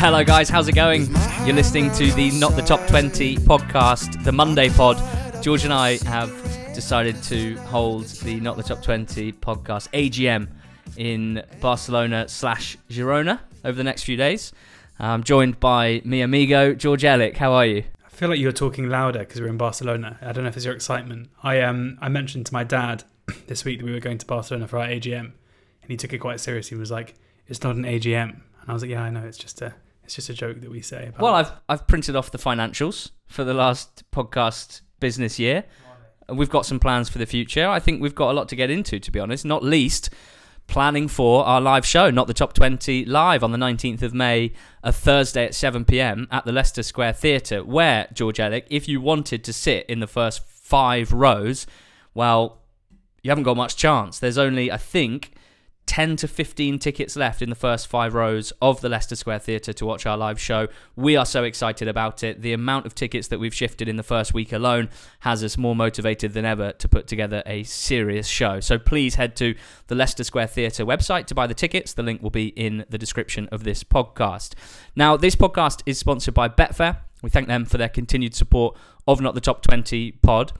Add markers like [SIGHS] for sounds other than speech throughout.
Hello, guys. How's it going? You're listening to the Not the Top 20 podcast, the Monday pod. George and I have decided to hold the Not the Top 20 podcast AGM in Barcelona slash Girona over the next few days. I'm joined by mi amigo George Elek. How are you? I feel like you were talking louder because we're in Barcelona. I don't know if it's your excitement. I um I mentioned to my dad [COUGHS] this week that we were going to Barcelona for our AGM, and he took it quite seriously. He was like, "It's not an AGM," and I was like, "Yeah, I know. It's just a it's just a joke that we say." About Well, I've I've printed off the financials for the last podcast business year. We've got some plans for the future. I think we've got a lot to get into, to be honest. Not least planning for our live show, not the top 20 live on the 19th of May, a Thursday at 7 p.m. at the Leicester Square Theatre, where George Elek, if you wanted to sit in the first five rows, well, you haven't got much chance. There's only, I think, 10 to 15 tickets left in the first five rows of the Leicester Square Theatre to watch our live show. We are so excited about it. The amount of tickets that we've shifted in the first week alone has us more motivated than ever to put together a serious show. So please head to the Leicester Square Theatre website to buy the tickets. The link will be in the description of this podcast. Now, this podcast is sponsored by Betfair. We thank them for their continued support of Not the Top 20 pod.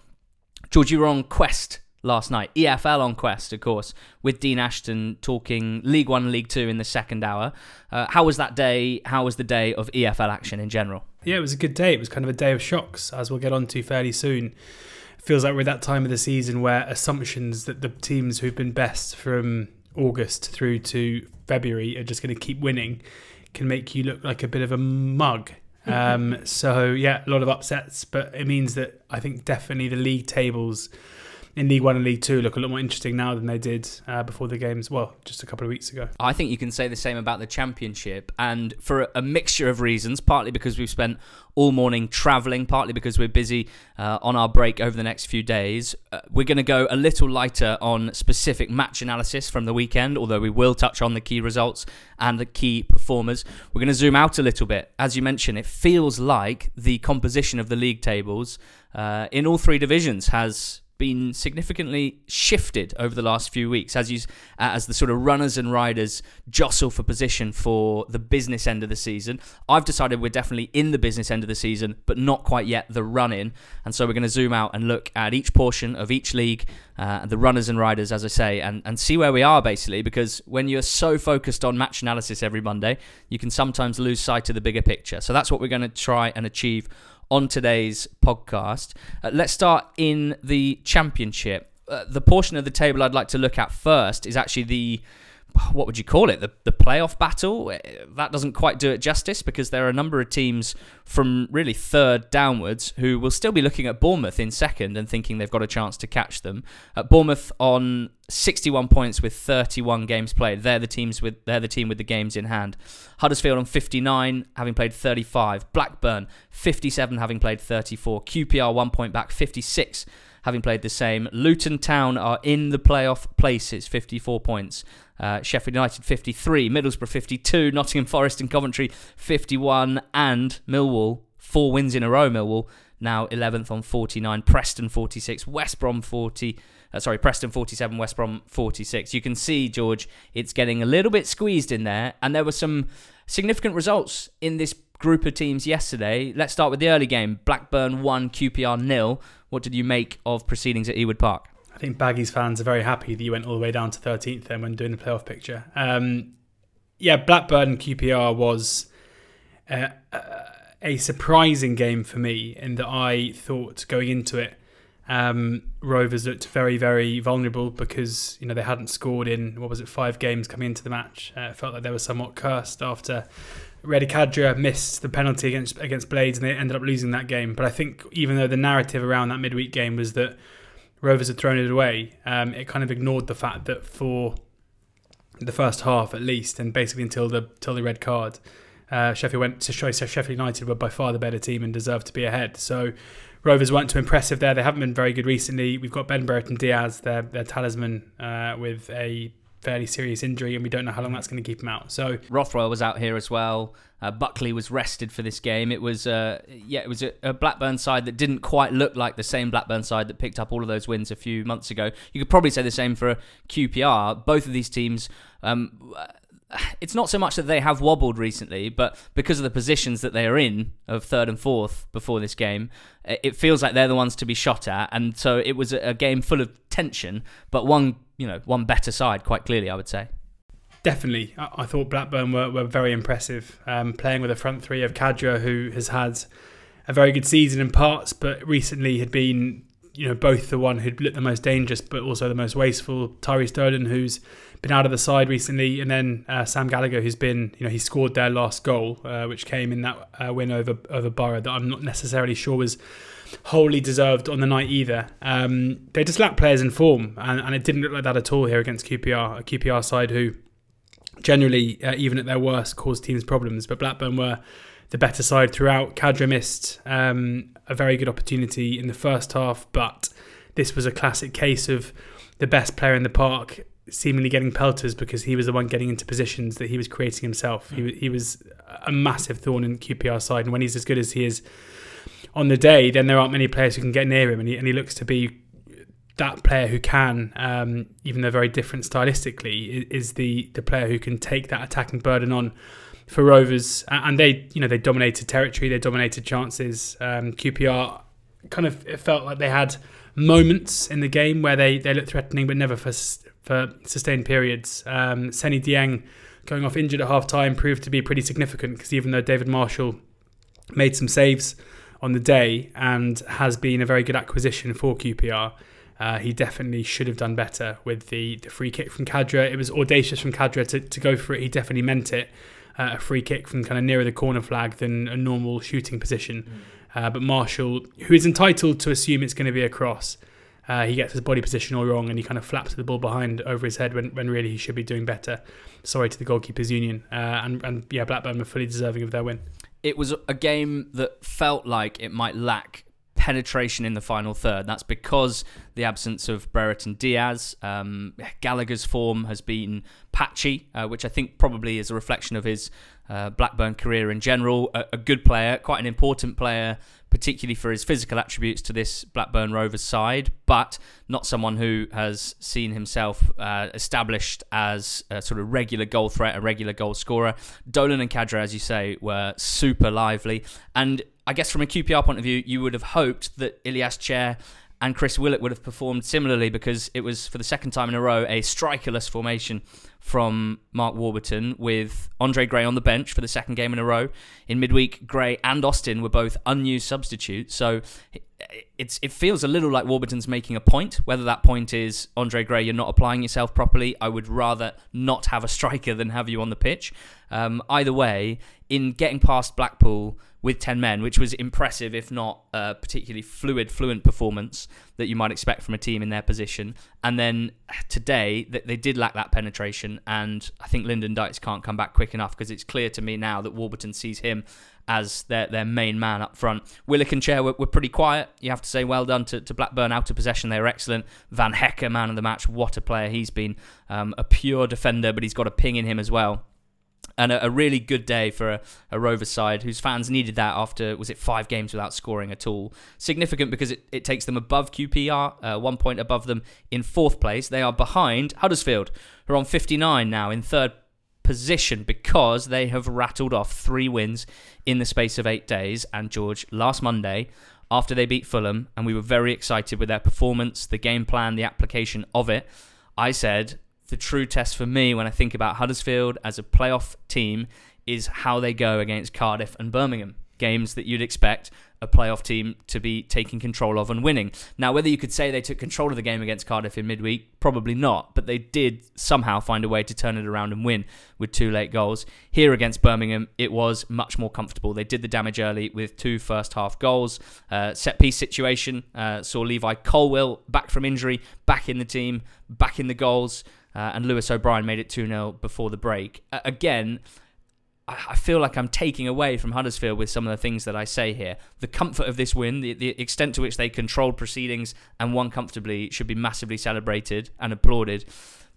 George, you were on Quest last night. EFL on Quest, of course, with Dean Ashton talking League One and League Two in the second hour. Uh, how was that day? How was the day of EFL action in general? yeah, it was a good day. It was kind of a day of shocks, as we'll get on to fairly soon. It feels like we're at that time of the season where assumptions that the teams who've been best from August through to February are just going to keep winning can make you look like a bit of a mug. Um, so yeah, a lot of upsets, but it means that I think definitely the league tables in League One and League Two look a lot more interesting now than they did uh, before the games. Well, just a couple of weeks ago. I think you can say the same about the championship, and for a, mixture of reasons. Partly because we've spent all morning travelling, partly because we're busy uh, on our break over the next few days. Uh, we're going to go a little lighter on specific match analysis from the weekend, although we will touch on the key results and the key performers. We're going to zoom out a little bit. As you mentioned, it feels like the composition of the league tables uh, in all three divisions has been significantly shifted over the last few weeks as you uh, as the sort of runners and riders jostle for position for the business end of the season. I've decided we're definitely in the business end of the season, but not quite yet the run in. And so we're going to zoom out and look at each portion of each league, uh, the runners and riders, as I say, and, and see where we are basically. Because when you're so focused on match analysis every Monday, you can sometimes lose sight of the bigger picture. So that's what we're going to try and achieve on today's podcast. Uh, let's start in the championship. Uh, the portion of the table I'd like to look at first is actually the what would you call it? The the playoff battle. Uh, That doesn't quite do it justice because there are a number of teams from really third downwards who will still be looking at Bournemouth in second and thinking they've got a chance to catch them. Uh, Bournemouth on 61 points with 31 games played. They're the teams with they're the team with the games in hand. Huddersfield on 59 having played 35. Blackburn 57 having played 34. QPR 1 point back 56 having played the same. Luton Town are in the playoff places, 54 points. Uh, Sheffield United 53, Middlesbrough 52, Nottingham Forest and Coventry 51, and Millwall, four wins in a row, Millwall, now 11th on 49, Preston 46, West Brom 40. Uh, sorry, Preston 47, West Brom 46. You can see, George, it's getting a little bit squeezed in there, and there were some significant results in this group of teams yesterday. Let's start with the early game. Blackburn 1, QPR nil. What did you make of proceedings at Ewood Park? I think Baggies fans are very happy that you went all the way down to 13th then when doing the playoff picture. Um, yeah, Blackburn QPR was uh, a surprising game for me in that I thought going into it, um, Rovers looked very, very vulnerable because you know they hadn't scored in what was it five games coming into the match. Uh, it felt like they were somewhat cursed after Reda Khadra missed the penalty against against Blades and they ended up losing that game. But I think even though the narrative around that midweek game was that Rovers had thrown it away, um, it kind of ignored the fact that for the first half at least, and basically until the till the red card, uh, Sheffield went to show Sheffield United were by far the better team and deserved to be ahead. So Rovers weren't too impressive there. They haven't been very good recently. We've got Ben Brereton Diaz, their their talisman, uh, with a fairly serious injury, and we don't know how long that's going to keep him out. So Rothwell was out here as well. Uh, Buckley was rested for this game. It was, uh, yeah, it was a, a Blackburn side that didn't quite look like the same Blackburn side that picked up all of those wins a few months ago. You could probably say the same for QPR. Both of these teams, um, [SIGHS] it's not so much that they have wobbled recently, but because of the positions that they are in of third and fourth before this game, it feels like they're the ones to be shot at. And so it was a game full of tension, but one, you know, one better side, quite clearly, I would say. Definitely. I, thought Blackburn were, were very impressive, um, playing with a front three of Khadra, who has had a very good season in parts, but recently had been you know both the one who'd looked the most dangerous but also the most wasteful Tyrhys Dolan who's been out of the side recently and then uh, Sam Gallagher who's been you know he scored their last goal uh, which came in that uh, win over over Borough that I'm not necessarily sure was wholly deserved on the night either um, they just lack players in form and, and, it didn't look like that at all here against QPR a QPR side who generally uh, even at their worst cause teams problems but Blackburn were the better side throughout. Khadra missed um, a very good opportunity in the first half, but this was a classic case of the best player in the park seemingly getting pelters because he was the one getting into positions that he was creating himself. He, he was a massive thorn in QPR side, and when he's as good as he is on the day, then there aren't many players who can get near him, and he, and he looks to be that player who can, um, even though very different stylistically, is the the player who can take that attacking burden on for Rovers, and they you know they dominated territory, they dominated chances. Um, QPR kind of it felt like they had moments in the game where they, they looked threatening, but never for for sustained periods. Um, Dieng going off injured at half time proved to be pretty significant because even though David Marshall made some saves on the day and has been a very good acquisition for QPR. Uh, he definitely should have done better with the, the free kick from Khadra. It was audacious from Khadra to, to go for it. He definitely meant it uh, a free kick from kind of nearer the corner flag than a normal shooting position. Mm. Uh, but Marshall, who is entitled to assume it's going to be a cross, uh, he gets his body position all wrong and he kind of flaps the ball behind over his head when, when really he should be doing better. Sorry to the goalkeepers union. Uh, and, and yeah, Blackburn were fully deserving of their win. It was a game that felt like it might lack penetration in the final third. That's because the absence of Brereton Diaz. Um, Gallagher's form has been patchy, uh, which I think probably is a reflection of his uh, Blackburn career in general. A, a, good player, quite an important player, particularly for his physical attributes to this Blackburn Rovers side, but not someone who has seen himself uh, established as a sort of regular goal threat, a regular goal scorer. Dolan and Khadra, as you say, were super lively. And I guess from a QPR point of view, you would have hoped that Ilias Chair and Chris Willock would have performed similarly because it was for the second time in a row a strikerless formation from Mark Warburton with Andre Gray on the bench for the second game in a row. In midweek, Gray and Austin were both unused substitutes, so it's it feels a little like Warburton's making a point. Whether that point is Andre Gray, you're not applying yourself properly. I would rather not have a [LAUGHS] striker than have you on the pitch. Um, either way, in getting past Blackpool with 10 men, which was impressive, if not a particularly fluid, fluent performance that you might expect from a team in their position. And then today, they did lack that penetration, and I think Lyndon Dykes can't come back quick enough because it's clear to me now that Warburton sees him as their, their main man up front. Willock and Chair were, were pretty quiet. You have to say well done to, to Blackburn out of possession. They were excellent. Van Hecke, man of the match. What a player he's been. Um, a pure defender, but he's got a ping in him as well and a, a, really good day for a, a Rovers side whose fans needed that after was it five games without scoring at all. Significant because it, it takes them above QPR, uh, one point above them in fourth place. They are behind Huddersfield, who are on 59 now in third position because they have rattled off three wins in the space of eight days. And George, last Monday, after they beat Fulham, and we were very excited with their performance, the game plan, the application of it, I said the true test for me when I think about Huddersfield as a playoff team is how they go against Cardiff and Birmingham. Games that you'd expect a playoff team to be taking control of and winning. Now, whether you could say they took control of the game against Cardiff in midweek, probably not, but they did somehow find a way to turn it around and win with two late goals. Here against Birmingham, it was much more comfortable. They did the damage early with two first half goals. Uh, set piece situation uh, saw Levi Colwill back from injury, back in the team, back in the goals. Uh, and Lewis O'Brien made it 2 0 before the break. Uh, again, I, I feel like I'm taking away from Huddersfield with some of the things that I say here. The comfort of this win, the, the extent to which they controlled proceedings and won comfortably, should be massively celebrated and applauded.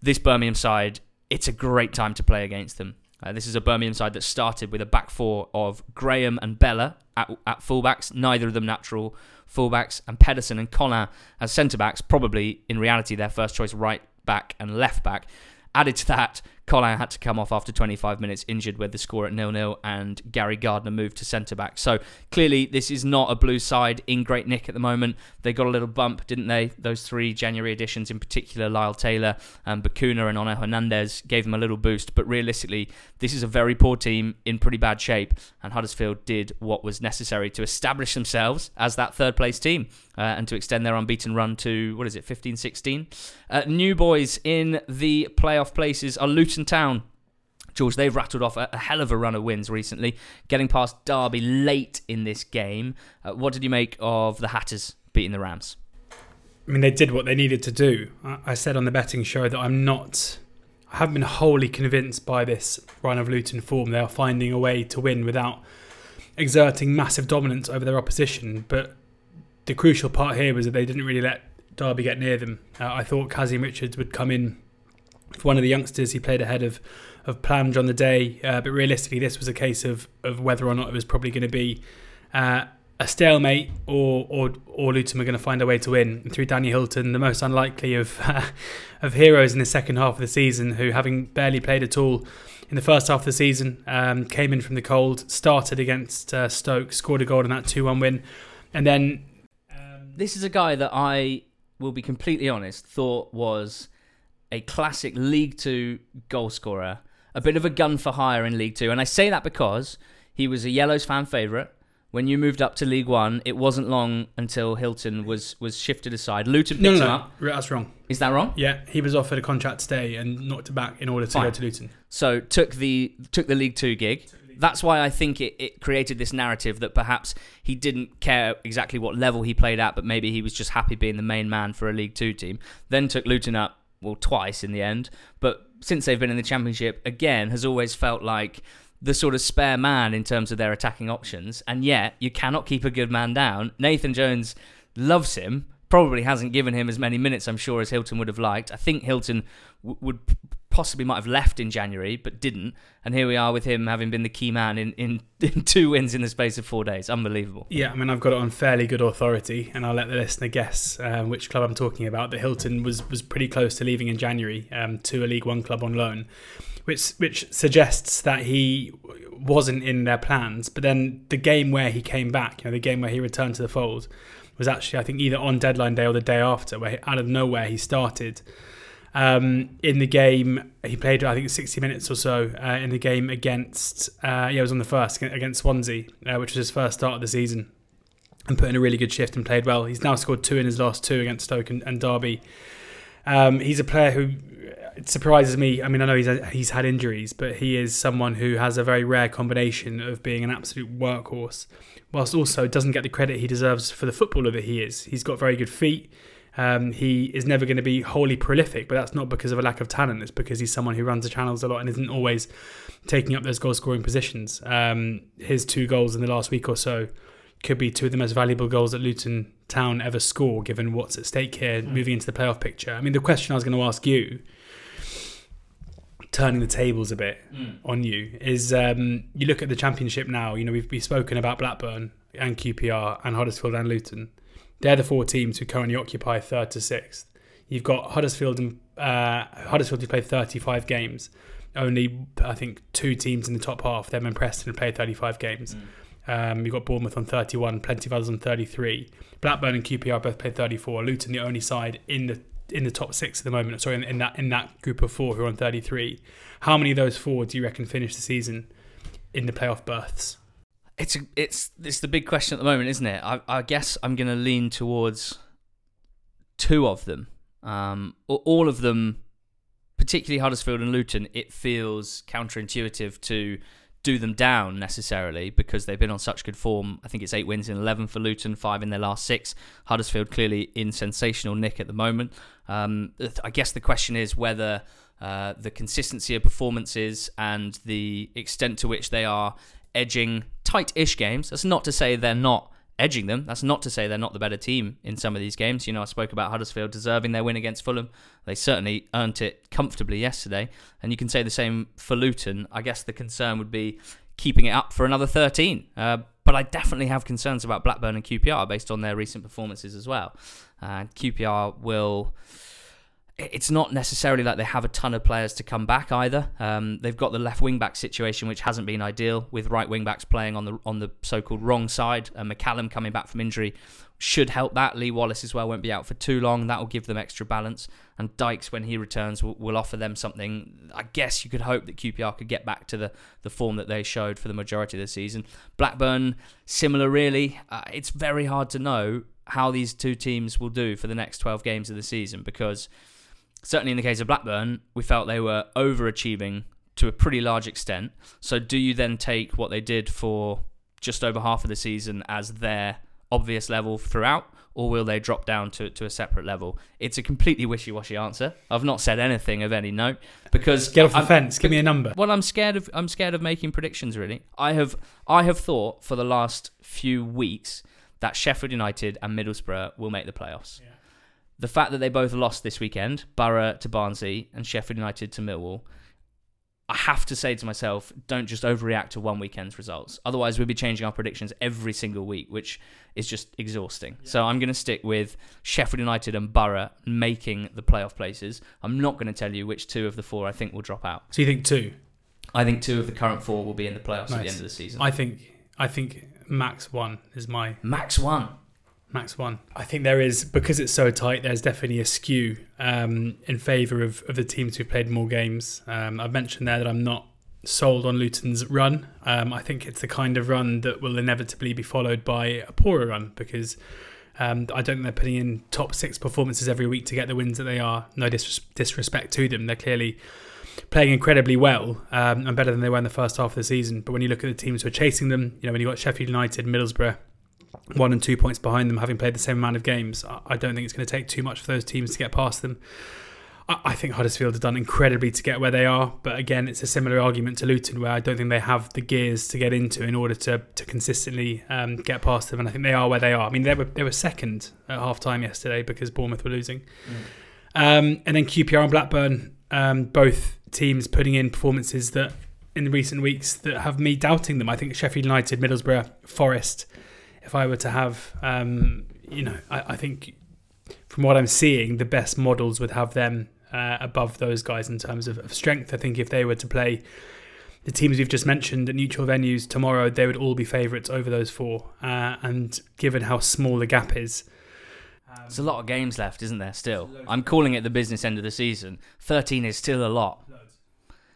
This Birmingham side, it's a great time to play against them. Uh, this is a Birmingham side that started with a back four of Graham and Bela at, at fullbacks, neither of them natural fullbacks, and Pedersen and Colin as centre backs, probably in reality their first choice right back and left back. Added to that, Colin had to come off after 25 minutes injured with the score at nil-nil, and Gary Gardner moved to centre back. So clearly, this is not a blue side in great nick at the moment. They got a little bump, didn't they? Those three January additions, in particular, Lyle Taylor, and Bacuna and Onel Hernandez, gave them a little boost. But realistically, this is a very poor team in pretty bad shape, and Huddersfield did what was necessary to establish themselves as that third place team uh, and to extend their unbeaten run to what is it, 15 16? Uh, new boys in the playoff places are Luton Town. George, they've rattled off a, a, hell of a run of wins recently, getting past Derby late in this game. Uh, what did you make of the Hatters beating the Rams? I mean, they did what they needed to do. I said on the betting show that I'm not, I haven't been wholly convinced by this run of Luton form. They are finding a way to win without exerting massive dominance over their opposition. But the crucial part here was that they didn't really let Derby get near them. Uh, I thought Kazim Richards would come in for one of the youngsters. He played ahead of of Plange on the day, uh, but realistically, this was a case of of whether or not it was probably going to be. Uh, a stalemate, or or or Luton were going to find a way to win and through Danny Hylton, the most unlikely of [LAUGHS] of heroes in the second half of the season, who having barely played at all in the first half of the season, um, came in from the cold, started against uh, Stoke, scored a goal in that two one win, and then this is a guy that I will be completely honest thought was a classic League Two goal scorer, a bit of a gun for hire in League Two, and I say that because he was a Yellows fan favourite. When you moved up to League One, it wasn't long until Hylton was was shifted aside. Luton picked no, no, him no, up. that's wrong. Is that wrong? Yeah, he was offered a contract to stay and knocked it back in order to Fine. go to Luton. So took the took the League Two gig that's why I think it, it created this narrative that perhaps he didn't care exactly what level he played at, but maybe he was just happy being the main man for a League Two team. Then took Luton up, well, twice in the end. But since they've been in the Championship, again, has always felt like the sort of spare man in terms of their attacking options. And yet, you cannot keep a good man down. Nathan Jones loves him, probably hasn't given him as many minutes, I'm sure, as Hylton would have liked. I think Hylton w- would possibly might have left in January, but didn't. And here we are with him having been the key man in, in, [LAUGHS] in two wins in the space of four days. Unbelievable. Yeah, I mean, I've got it on fairly good authority, and I'll let the listener guess um, which club I'm talking about. That Hylton was was pretty close to leaving in January um, to a League One club on loan, which which suggests that he wasn't in their plans. But then the game where he came back, you know, the game where he returned to the fold, was actually I think either on deadline day or the day after, where out of nowhere he started. Um, in the game, he played I think 60 minutes or so uh, in the game against uh, yeah, it was on the first against Swansea, uh, which was his first start of the season, and put in a really good shift and played well. He's now scored two in his last two against Stoke and, and Derby. Um, he's a player who surprises me. I mean, I know he's he's had injuries, but he is someone who has a very rare combination of being an absolute workhorse, whilst also doesn't get the credit he deserves for the footballer that he is. He's got very good feet. Um, he is never going to be wholly prolific, but that's not because of a lack of talent. It's because he's someone who runs the channels a lot and isn't always taking up those goal scoring positions. Um, his two goals in the last week or so could be two of the most valuable goals that Luton Town ever score, given what's at stake here, mm. moving into the playoff picture. I mean, the question I was going to ask you, turning the tables a bit mm. on you, is um, you look at the championship now. You know, we've, we've spoken about Blackburn and QPR and Huddersfield and Luton. They're the four teams who currently occupy third to sixth. You've got Huddersfield and uh, Huddersfield who played 35 games. Only I think two teams in the top half, them and Preston, have played 35 games. Mm. Um, you've got Bournemouth on 31, plenty of others on 33. Blackburn and QPR both played 34. Luton the only side in the in the top six at the moment. Sorry, in, in that in that group of four who are on 33. How many of those four do you reckon finish the season in the playoff berths? It's a, it's it's the big question at the moment, isn't it? I, I guess I'm going to lean towards two of them. Um, all of them, particularly Huddersfield and Luton, it feels counterintuitive to do them down necessarily because they've been on such good form. I think it's eight wins in 11 for Luton, five in their last six. Huddersfield clearly in sensational nick at the moment. Um, I guess the question is whether uh, the consistency of performances and the extent to which they are edging tight-ish games. That's not to say they're not edging them. That's not to say they're not the better team in some of these games. You know, I spoke about Huddersfield deserving their win against Fulham. They certainly earned it comfortably yesterday. And you can say the same for Luton. I guess the concern would be keeping it up for another 13. Uh, but I definitely have concerns about Blackburn and QPR based on their recent performances as well. Uh, QPR will it's not necessarily like they have a ton of players to come back either. Um, they've got the left wing back situation, which hasn't been ideal, with right wing backs playing on the on the so-called wrong side. Uh, McCallum coming back from injury should help that. Lee Wallace as well won't be out for too long. That will give them extra balance. And Dykes, when he returns, will, will offer them something. I guess you could hope that QPR could get back to the, the form that they showed for the majority of the season. Blackburn, similar really. Uh, it's very hard to know how these two teams will do for the next 12 games of the season because certainly in the case of Blackburn, we felt they were overachieving to a pretty large extent. So do you then take what they did for just over half of the season as their obvious level throughout, or will they drop down to, to a separate level? It's a completely wishy washy answer. I've not said anything of any note because Get off the I'm- fence. Give me a number. well, I'm scared of I'm scared of making predictions. Really, I have I have thought for the last few weeks that Sheffield United and Middlesbrough will make the playoffs. The fact that they both lost this weekend, Borough to Barnsley and Sheffield United to Millwall, I have to say to myself, don't just overreact to one weekend's results. Otherwise, we'll be changing our predictions every single week, which is just exhausting. So I'm going to stick with Sheffield United and Borough making the playoff places. I'm not going to tell you which two of the four I think will drop out. So you think two? I think two of the current four will be in the playoffs at the end of the season. I think I think max one is my Max one. Max one. I think there is because it's so tight. There's definitely a skew um, in favour of, of the teams who've played more games. Um, I've mentioned there that I'm not sold on Luton's run. Um, I think it's the kind of run that will inevitably be followed by a poorer run because um, I don't think they're putting in top six performances every week to get the wins that they are. No disres- disrespect to them, they're clearly playing incredibly well um, and better than they were in the first half of the season. But when you look at the teams who are chasing them, you know when you have got Sheffield United, Middlesbrough, one and two points behind them, having played the same amount of games, I don't think it's going to take too much for those teams to get past them. I think Huddersfield have done incredibly to get where they are, but again, it's a similar argument to Luton, where I don't think they have the gears to get into in order to to consistently um, get past them, and I think they are where they are. I mean, they were they were second at half time yesterday because Bournemouth were losing, um, and then QPR and Blackburn, um, both teams putting in performances that in recent weeks that have me doubting them. I think Sheffield United, Middlesbrough, Forest. If I were to have, um, you know, I, I think from what I'm seeing, the best models would have them uh, above those guys in terms of, of strength. I think if they were to play the teams we've just mentioned at neutral venues tomorrow, they would all be favourites over those four. Uh, and given how small the gap is, There's a lot of games left, isn't there? Still, I'm calling it the business end of the season. 13 is still a lot.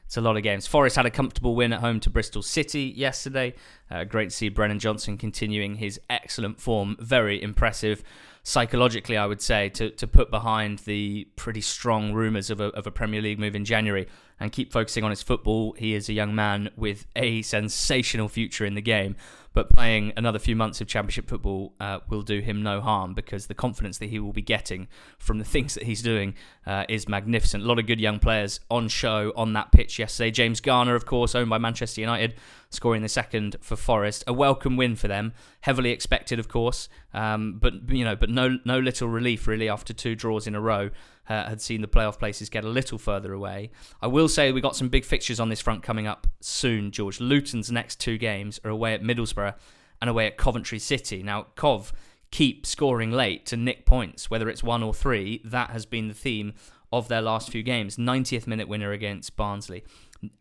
It's a lot of games. Forest had a comfortable win at home to Bristol City yesterday. Uh, great to see Brennan Johnson continuing his excellent form. Very impressive psychologically, I would say, to, to put behind the pretty strong rumours of a, of a Premier League move in January and keep focusing on his football. He is a young man with a sensational future in the game, but playing another few months of Championship football uh, will do him no harm because the confidence that he will be getting from the [LAUGHS] things that he's doing uh, is magnificent. A lot of good young players on show on that pitch yesterday. James Garner, of course, owned by Manchester United, scoring the second for Forest. A welcome win for them, heavily expected, of course, um, but you know, but no no little relief really after two draws in a row. Uh, had seen the playoff places get a little further away. I will say we got some big fixtures on this front coming up soon. George Luton's next two games are away at Middlesbrough and away at Coventry City. Now Cov keep scoring late to nick points, whether it's one or three. That has been the theme of their last few games. 90th minute winner against Barnsley,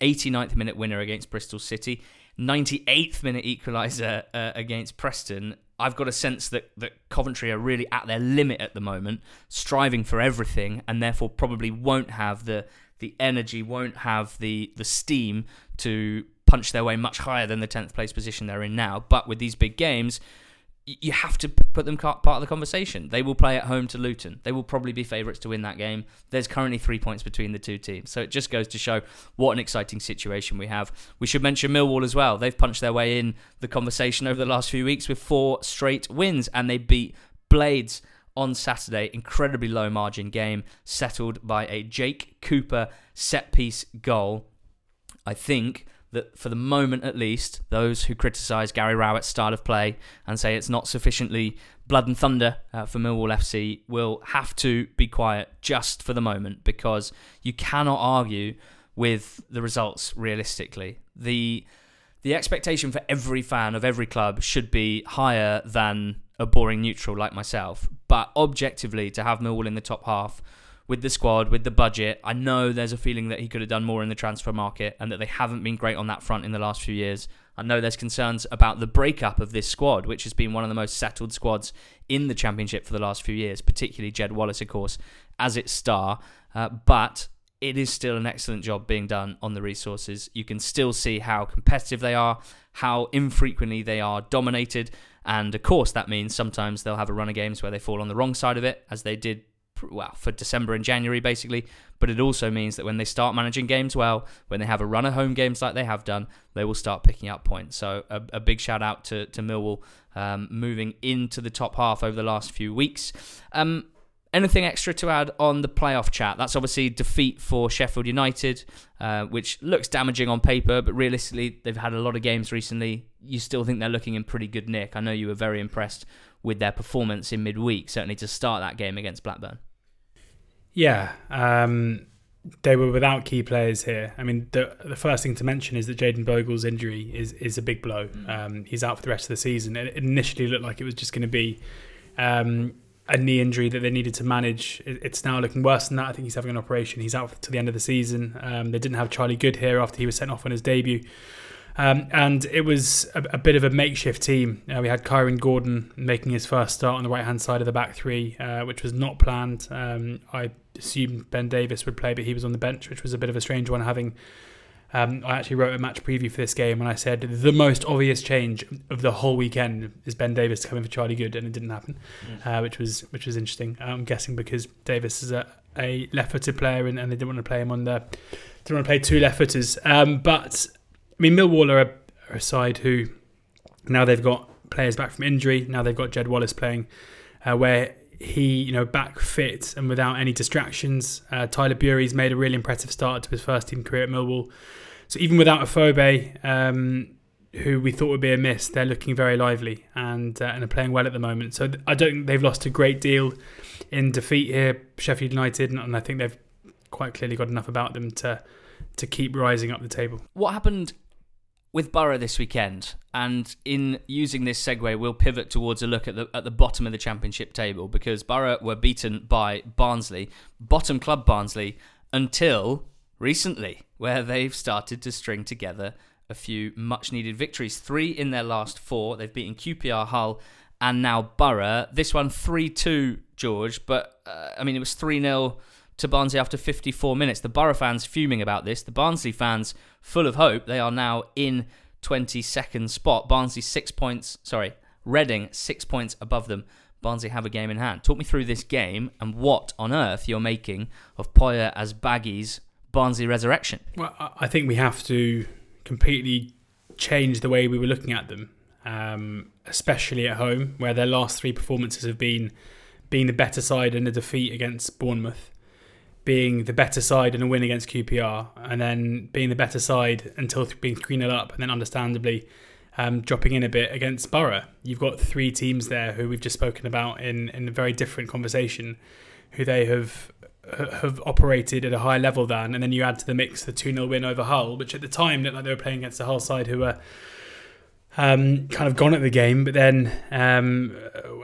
89th minute winner against Bristol City, 98th minute equaliser uh, against Preston. I've got a sense that, that Coventry are really at their limit at the moment, striving for everything, and therefore probably won't have the the energy, won't have the the steam to punch their way much higher than the 10th place position they're in now. But with these big games, you have to put them part of the conversation. They will play at home to Luton. They will probably be favourites to win that game. There's currently three points between the two teams. So it just goes to show what an exciting situation we have. We should mention Millwall as well. They've punched their way in the conversation over the last few weeks with four straight wins, and they beat Blades on Saturday. Incredibly low margin game, settled by a Jake Cooper set piece goal. I think that for the moment at least, those who criticise Gary Rowett's style of play and say it's not sufficiently blood and thunder uh, for Millwall FC will have to be quiet just for the moment because you cannot argue with the results realistically. The the expectation for every fan of every club should be higher than a boring neutral like myself. But objectively, to have Millwall in the top half with the squad, with the budget. I know there's a feeling that he could have done more in the transfer market and that they haven't been great on that front in the last few years. I know there's concerns about the breakup of this squad, which has been one of the most settled squads in the Championship for the last few years, particularly Jed Wallace, of course, as its star. Uh, but it is still an excellent job being done on the resources. You can still see how competitive they are, how infrequently they are dominated. And of course, that means sometimes they'll have a run of games where they fall on the wrong side of it, as they did well for December and January basically. But it also means that when they start managing games well, when they have a run of home games like they have done, they will start picking up points. So a, a big shout out to to Millwall um, moving into the top half over the last few weeks. Um, anything extra to add on the playoff chat? That's obviously defeat for Sheffield United, uh, which looks damaging on paper, but realistically, they've had a lot of games recently. You still think they're looking in pretty good nick. I know you were very impressed with their performance in midweek, certainly to start that game against Blackburn. Yeah, um, they were without key players here. I mean, the the first thing to mention is that Jayden Bogle's injury is is a big blow. Mm. Um, he's out for the rest of the season. It initially looked like it was just going to be um, a knee injury that they needed to manage. It's now looking worse than that. I think he's having an operation. He's out to the end of the season. Um, they didn't have Charlie Goode here after he was sent off on his debut. Um, and it was a, a, bit of a makeshift team. Uh, we had Kyron Gordon making his first start on the right hand side of the back three, uh, which was not planned. Um, I assumed Ben Davies would play, but he was on the bench, which was a bit of a strange one having um, I actually wrote a match preview for this game and I said the most obvious change of the whole weekend is Ben Davies coming for Charlie Goode, and it didn't happen, mm. uh, which was which was interesting. I'm guessing because Davies is a, a left-footed player and, and, they didn't want to play him on the didn't want to play two left-footers. Um, but I mean, Millwall are a, are a side who now they've got players back from injury. Now they've got Jed Wallace playing, uh, where he, you know, back fit and without any distractions. Uh, Tyler Burey's made a really impressive start to his first team career at Millwall. So even without Afobe, um, who we thought would be a miss, they're looking very lively and uh, and are playing well at the moment. So I don't think they've lost a great deal in defeat here, Sheffield United, and I think they've quite clearly got enough about them to to keep rising up the table. What happened with Borough this weekend, and in using this segue, we'll pivot towards a look at the at the bottom of the championship table because Borough were beaten by Barnsley, bottom club Barnsley, until recently, where they've started to string together a few much needed victories. Three in their last four. They've beaten QPR, Hull, and now Borough. This one 3 2, George, but uh, I mean, it was 3 0 to Barnsley after 54 minutes. The Borough fans fuming about this. The Barnsley fans full of hope. They are now in 22nd spot. Barnsley six points, sorry, Reading six points above them. Barnsley have a game in hand. Talk me through this game and what on earth you're making of Poya Asbaghi's Barnsley resurrection. Well, I think we have to completely change the way we were looking at them, um, especially at home, where their last three performances have been being the better side in a defeat against Bournemouth, being the better side in a win against QPR, and then being the better side until being 3 0 up, and then understandably um, dropping in a bit against Borough. You've got three teams there who we've just spoken about in, in a very different conversation, who they have have operated at a higher level than, and then you add to the mix the 2 0 win over Hull, which at the time looked like they were playing against a Hull side who were um, kind of gone at the game, but then, um,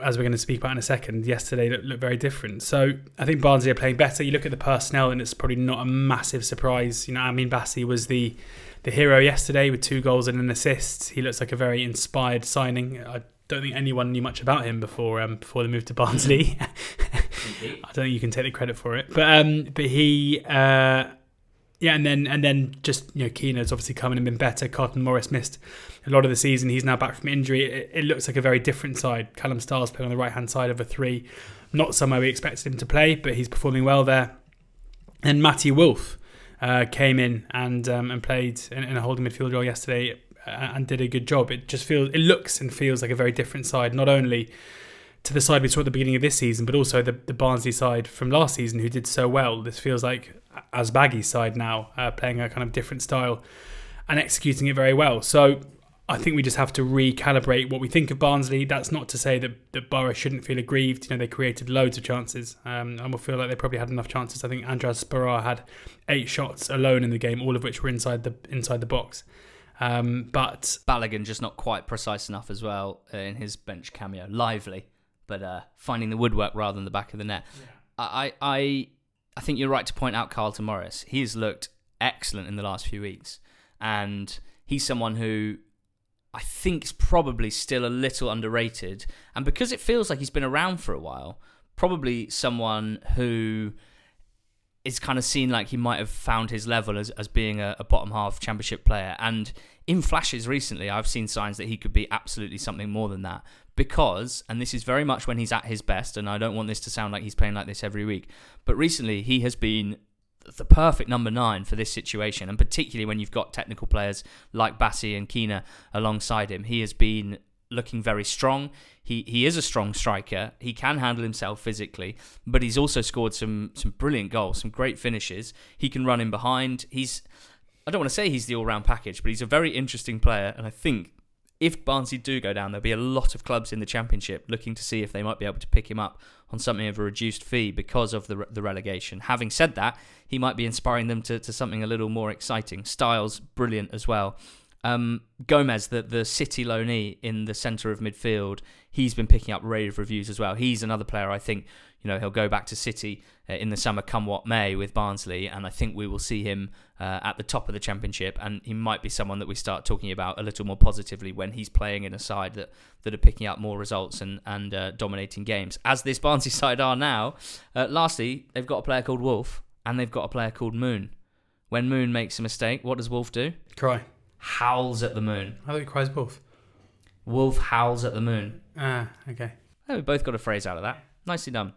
as we're going to speak about in a second, yesterday looked, looked, very different. So I think Barnsley are playing better. You look at the personnel, and it's probably not a massive surprise. You know, Amine Bassi was the the hero yesterday with two goals and an assist. He looks like a very inspired signing. I don't think anyone knew much about him before um, before the move to Barnsley. [LAUGHS] I don't think you can take the credit for it, but um, but he. Uh, yeah, and then and then just you know Quina's obviously coming and been better. Carlton Morris missed a lot of the season. He's now back from injury. It, it looks like a very different side. Callum Styles playing on the right hand side of a three, not somewhere we expected him to play, but he's performing well there. And Matty Wolfe uh, came in and um, and played in, in, a holding midfield role yesterday uh, and did a good job. It just feels it looks and feels like a very different side. Not only to the side we saw at the beginning of this season, but also the, the Barnsley side from last season who did so well. This feels like Asbaghi's side now, uh, playing a kind of different style and executing it very well. So I think we just have to recalibrate what we think of Barnsley. That's not to say that, that Borough shouldn't feel aggrieved. You know, they created loads of chances um, and will feel like they probably had enough chances. I think Andras Sporar had eight shots alone in the game, all of which were inside the inside the box. Um, but Balogun just not quite precise enough as well in his bench cameo. Lively but uh, finding the woodwork rather than the back of the net. Yeah. I, I I think you're right to point out Carlton Morris. He has looked excellent in the last few weeks, and he's someone who I think is probably still a little underrated. And because it feels like he's been around for a while, probably someone who is kind of seen like he might have found his level as, as being a, a bottom half championship player. And in flashes recently, I've seen signs that he could be absolutely something more than that. Because, and this is very much when he's at his best, and I don't want this to sound like he's playing like this every week, but recently he has been the perfect number nine for this situation, and particularly when you've got technical players like Bassi and Quina alongside him, he has been looking very strong. He he is a strong striker. He can handle himself physically, but he's also scored some some brilliant goals, some great finishes. He can run in behind. He's I don't want to say he's the all-round package, but he's a very interesting player, and I think if Barnsley do go down, there'll be a lot of clubs in the Championship looking to see if they might be able to pick him up on something of a reduced fee because of the, the relegation. Having said that, he might be inspiring them to, to something a little more exciting. Styles, brilliant as well. Um, Gomes, the, the City loanee in the centre of midfield, he's been picking up rave reviews as well. He's another player I think you know he'll go back to City uh, in the summer, come what may, with Barnsley, and I think we will see him uh, at the top of the Championship, and he might be someone that we start talking about a little more positively when he's playing in a side that, that are picking up more results and and uh, dominating games, as this Barnsley [LAUGHS] side are now. Uh, lastly, they've got a player called Wolf, and they've got a player called Moon. When Moon makes a mistake, what does Wolf do? Cry. Howls at the moon. I thought he cries wolf. Wolf howls at the moon. Ah, okay. Oh, we both got a phrase out of that. Nicely done.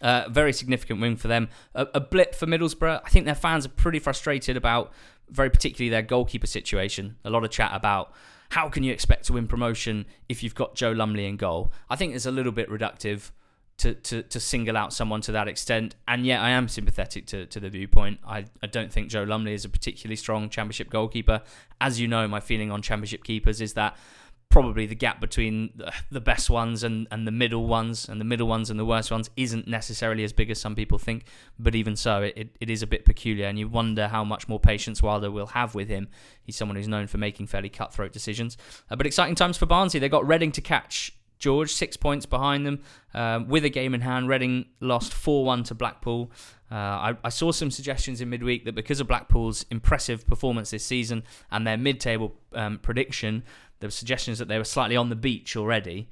Uh, very significant win for them. A, a, blip for Middlesbrough. I think their fans are pretty frustrated about, very particularly their goalkeeper situation. A lot of chat about how can you expect to win promotion if you've got Joe Lumley in goal. I think it's a little bit reductive to, to, to single out someone to that extent. And yet, I am sympathetic to, to the viewpoint. I, I don't think Joe Lumley is a particularly strong championship goalkeeper. As you know, my feeling on championship keepers is that probably the gap between the best ones and, and the middle ones and the middle ones and the worst ones isn't necessarily as big as some people think. But even so, it, it is a bit peculiar, and you wonder how much more patience Wilder will have with him. He's someone who's known for making fairly cutthroat decisions. Uh, but exciting times for Barnsley. They got Reading to catch George, six points behind them um, with a game in hand. Reading lost 4 1 to Blackpool. Uh, I, I, saw some suggestions in midweek that because of Blackpool's impressive performance this season and their mid table um, prediction, there were suggestions that they were slightly on the beach already.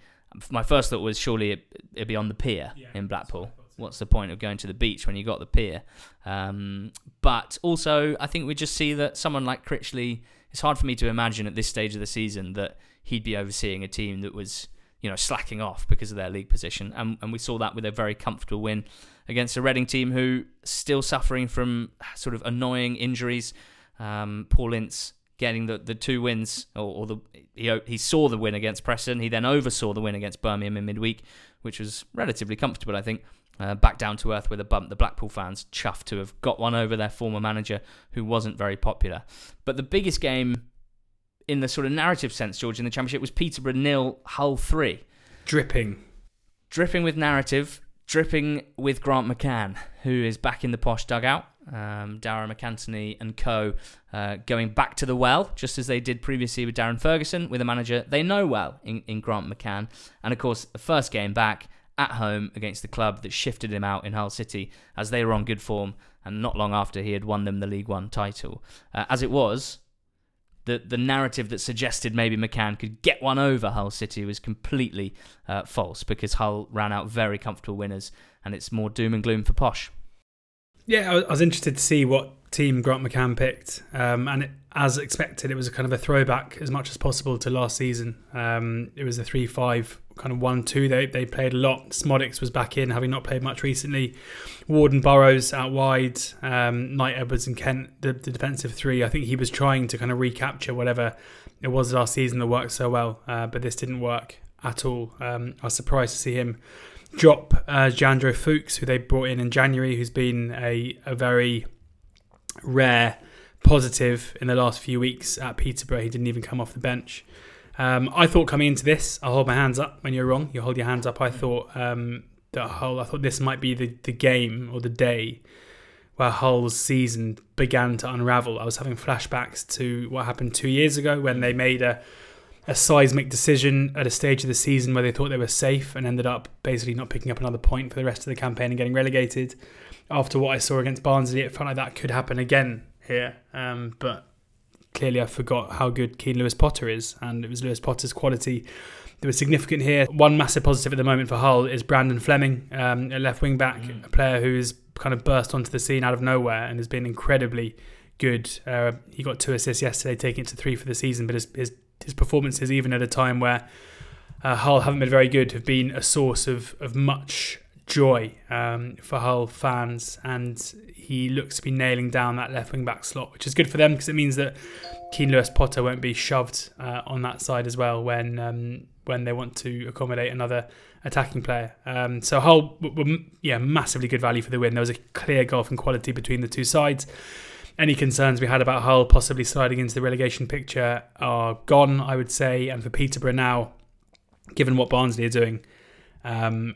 My first thought was surely it, would be on the pier yeah, in Blackpool. What's the point of going to the beach when you got the pier? Um, but also, I think we just see that someone like Critchley, it's hard for me to imagine at this stage of the season that he'd be overseeing a team that was you know, slacking off because of their league position. And, and we saw that with a very comfortable win against a Reading team who still suffering from sort of annoying injuries. Um, Paul Ince getting the, the two wins, or, or, the he, he saw the win against Preston. He then oversaw the win against Birmingham in midweek, which was relatively comfortable, I think. Uh, back down to earth with a bump. The Blackpool fans chuffed to have got one over their former manager, who wasn't very popular. But the biggest game in the sort of narrative sense, George, in the Championship was Peterborough nil, Hull three. Dripping. Dripping with narrative, dripping with Grant McCann, who is back in the posh dugout. Um, Darragh MacAnthony and co uh, going back to the well, just as they did previously with Darren Ferguson, with a manager they know well in, in Grant McCann. And of course, the first game back at home against the club that shifted him out in Hull City as they were on good form and not long after he had won them the League One title. Uh, as it was, the the narrative that suggested maybe McCann could get one over Hull City was completely uh, false because Hull ran out very comfortable winners, and it's more doom and gloom for Posh. Yeah, I was interested to see what team Grant McCann picked, um, and it, as expected, it was a kind of a throwback as much as possible to last season. Um, it was a three-five kind of one-two. They they played a lot. Szmodics was back in, having not played much recently. Ward and Burrows out wide. Um, Knight, Edwards, and Kent, the, the, defensive three. I think he was trying to kind of recapture whatever it was last season that worked so well, uh, but this didn't work at all. Um, I was surprised to see him drop uh, Jeando Fuchs, who they brought in in January, who's been a, a very rare positive in the last few weeks at Peterborough. He didn't even come off the bench. Um, I thought coming into this, I'll hold my hands up when you're wrong. You hold your hands up. I thought um, that Hull, I thought this might be the, the game or the day where Hull's season began to unravel. I was having flashbacks to what happened two years ago when they made a a seismic decision at a stage of the season where they thought they were safe and ended up basically not picking up another point for the rest of the campaign and getting relegated. After what I saw against Barnsley, it felt like that could happen again here. Um, but clearly, I forgot how good Keane Lewis Potter is, and it was Lewis Potter's quality that was significant here. One massive positive at the moment for Hull is Brandon Fleming, um, a left wing back, mm. a player who has kind of burst onto the scene out of nowhere and has been incredibly good. Uh, he got two assists yesterday, taking it to three for the season, but his, his, his performances, even at a time where uh, Hull haven't been very good, have been a source of, of much joy um, for Hull fans, and he looks to be nailing down that left wing back slot, which is good for them because it means that Keane Lewis Potter won't be shoved uh, on that side as well when um, when they want to accommodate another attacking player. Um, so Hull were, yeah massively good value for the win. There was a clear gulf in quality between the two sides. Any concerns we had about Hull possibly sliding into the relegation picture are gone, I would say. And for Peterborough now, given what Barnsley are doing, um,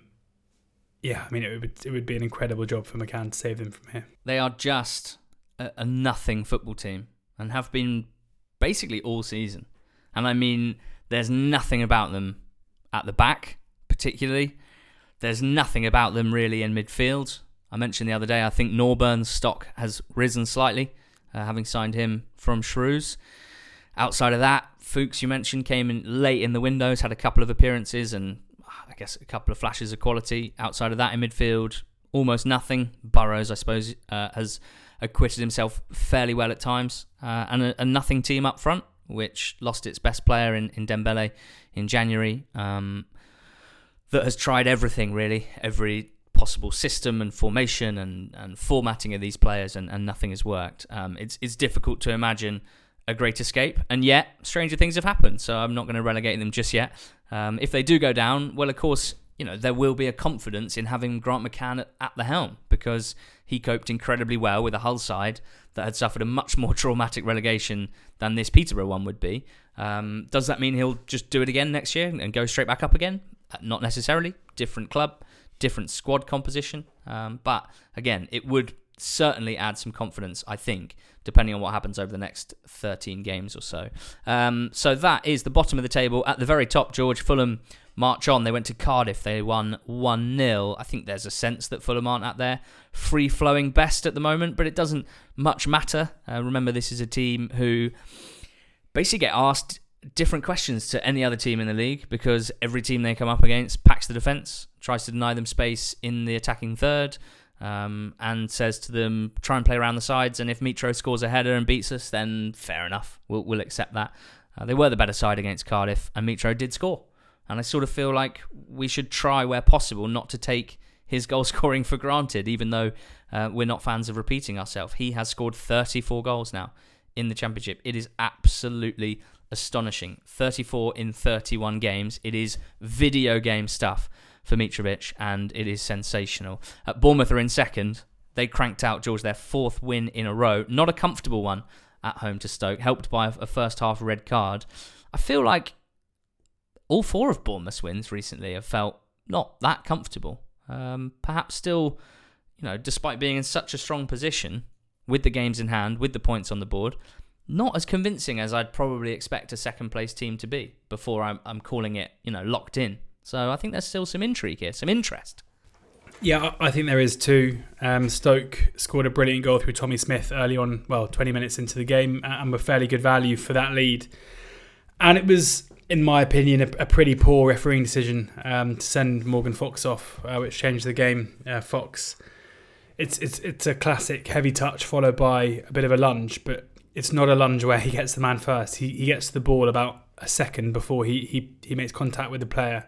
yeah, I mean, it would it would be an incredible job for McCann to save them from here. They are just a, a nothing football team and have been basically all season. And I mean, there's nothing about them at the back, particularly. There's nothing about them really in midfield. I mentioned the other day, I think Norburn's stock has risen slightly, uh, having signed him from Shrews. Outside of that, Fuchs, you mentioned, came in late in the windows, had a couple of appearances, and I guess a couple of flashes of quality. Outside of that, in midfield, almost nothing. Burrows, I suppose, uh, has acquitted himself fairly well at times, uh, and a, a, nothing team up front, which lost its best player in, in Dembele in January. Um, that has tried everything really, every possible system and formation and, and formatting of these players, and, and nothing has worked. Um, it's it's difficult to imagine a great escape, and yet stranger things have happened. So I'm not going to relegate them just yet. Um, if they do go down, well, of course, you know there will be a confidence in having Grant McCann at, at the helm because he coped incredibly well with a Hull side that had suffered a much more [LAUGHS] traumatic relegation than this Peterborough one would be. Um, does that mean he'll just do it again next year and go straight back up again? Uh, not necessarily. Different club different squad composition. Um, but again, it would certainly add some confidence, I think, depending on what happens over the next 13 games or so. Um, so that is the bottom of the table. At the very top, George, Fulham march on. They went to Cardiff. They won 1 0. I think there's a sense that Fulham aren't at their free flowing best at the moment, but it doesn't much matter. Uh, remember, this is a team who basically get asked different questions to any other team in the league because every team they come up against packs the defence, tries to deny them space in the attacking third, um, and says to them, try and play around the sides. And if Mitro scores a header and beats us, then fair enough, we'll, we'll accept that. Uh, they were the better side against Cardiff, and Mitro did score. And I sort of feel like we should try, where possible, not to take his goal [LAUGHS] scoring for granted, even though uh, we're not fans of repeating ourselves. He has scored 34 goals now in the Championship. It is absolutely astonishing. 34 in 31 games. It is video game stuff for Mitrovic, and it is sensational. At Bournemouth are in second. They cranked out George their fourth win in a row. Not a comfortable one at home to Stoke, helped by a first half red card. I feel like all four of Bournemouth's wins recently have felt not that comfortable. Um, perhaps still, you know, despite being in such a strong position with the games in hand, with the points on the board, not as convincing as I'd probably expect a second place team to be before I'm, I'm calling it, you know, locked in. So I think there's still some intrigue here, some interest. Yeah, I think there is too. Um, Stoke scored a brilliant goal through Tommy Smith early on, well, 20 minutes into the game, and were fairly good value for that lead. And it was, in my opinion, a, a pretty poor refereeing decision um, to send Morgan Fox off, uh, which changed the game. Uh, Fox, it's it's it's a classic heavy touch followed by a bit of a lunge, but it's not a lunge where [LAUGHS] he gets the man first. He, he gets the ball about a second before he, he, he makes contact with the player.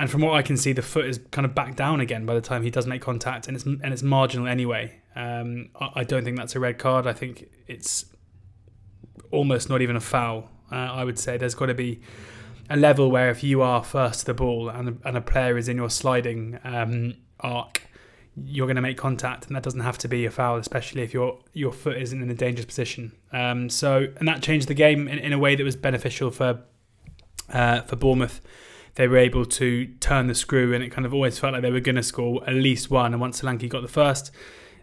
And from what I can see, the foot is kind of back down again by the time he does make contact, and it's and it's marginal anyway. Um, I, I, don't think that's a red card. I think it's almost not even a foul. Uh, I would say there's got to be a level where if you are first to the ball and and a player is in your sliding um, arc, you're going to make contact, and that doesn't have to be a foul, especially if your your foot isn't in a dangerous position. Um, so, and that changed the game in, in a way that was beneficial for uh, for Bournemouth. They were able to turn the screw, and it kind of always felt like they were going to score at least one. And once Solanke got the first,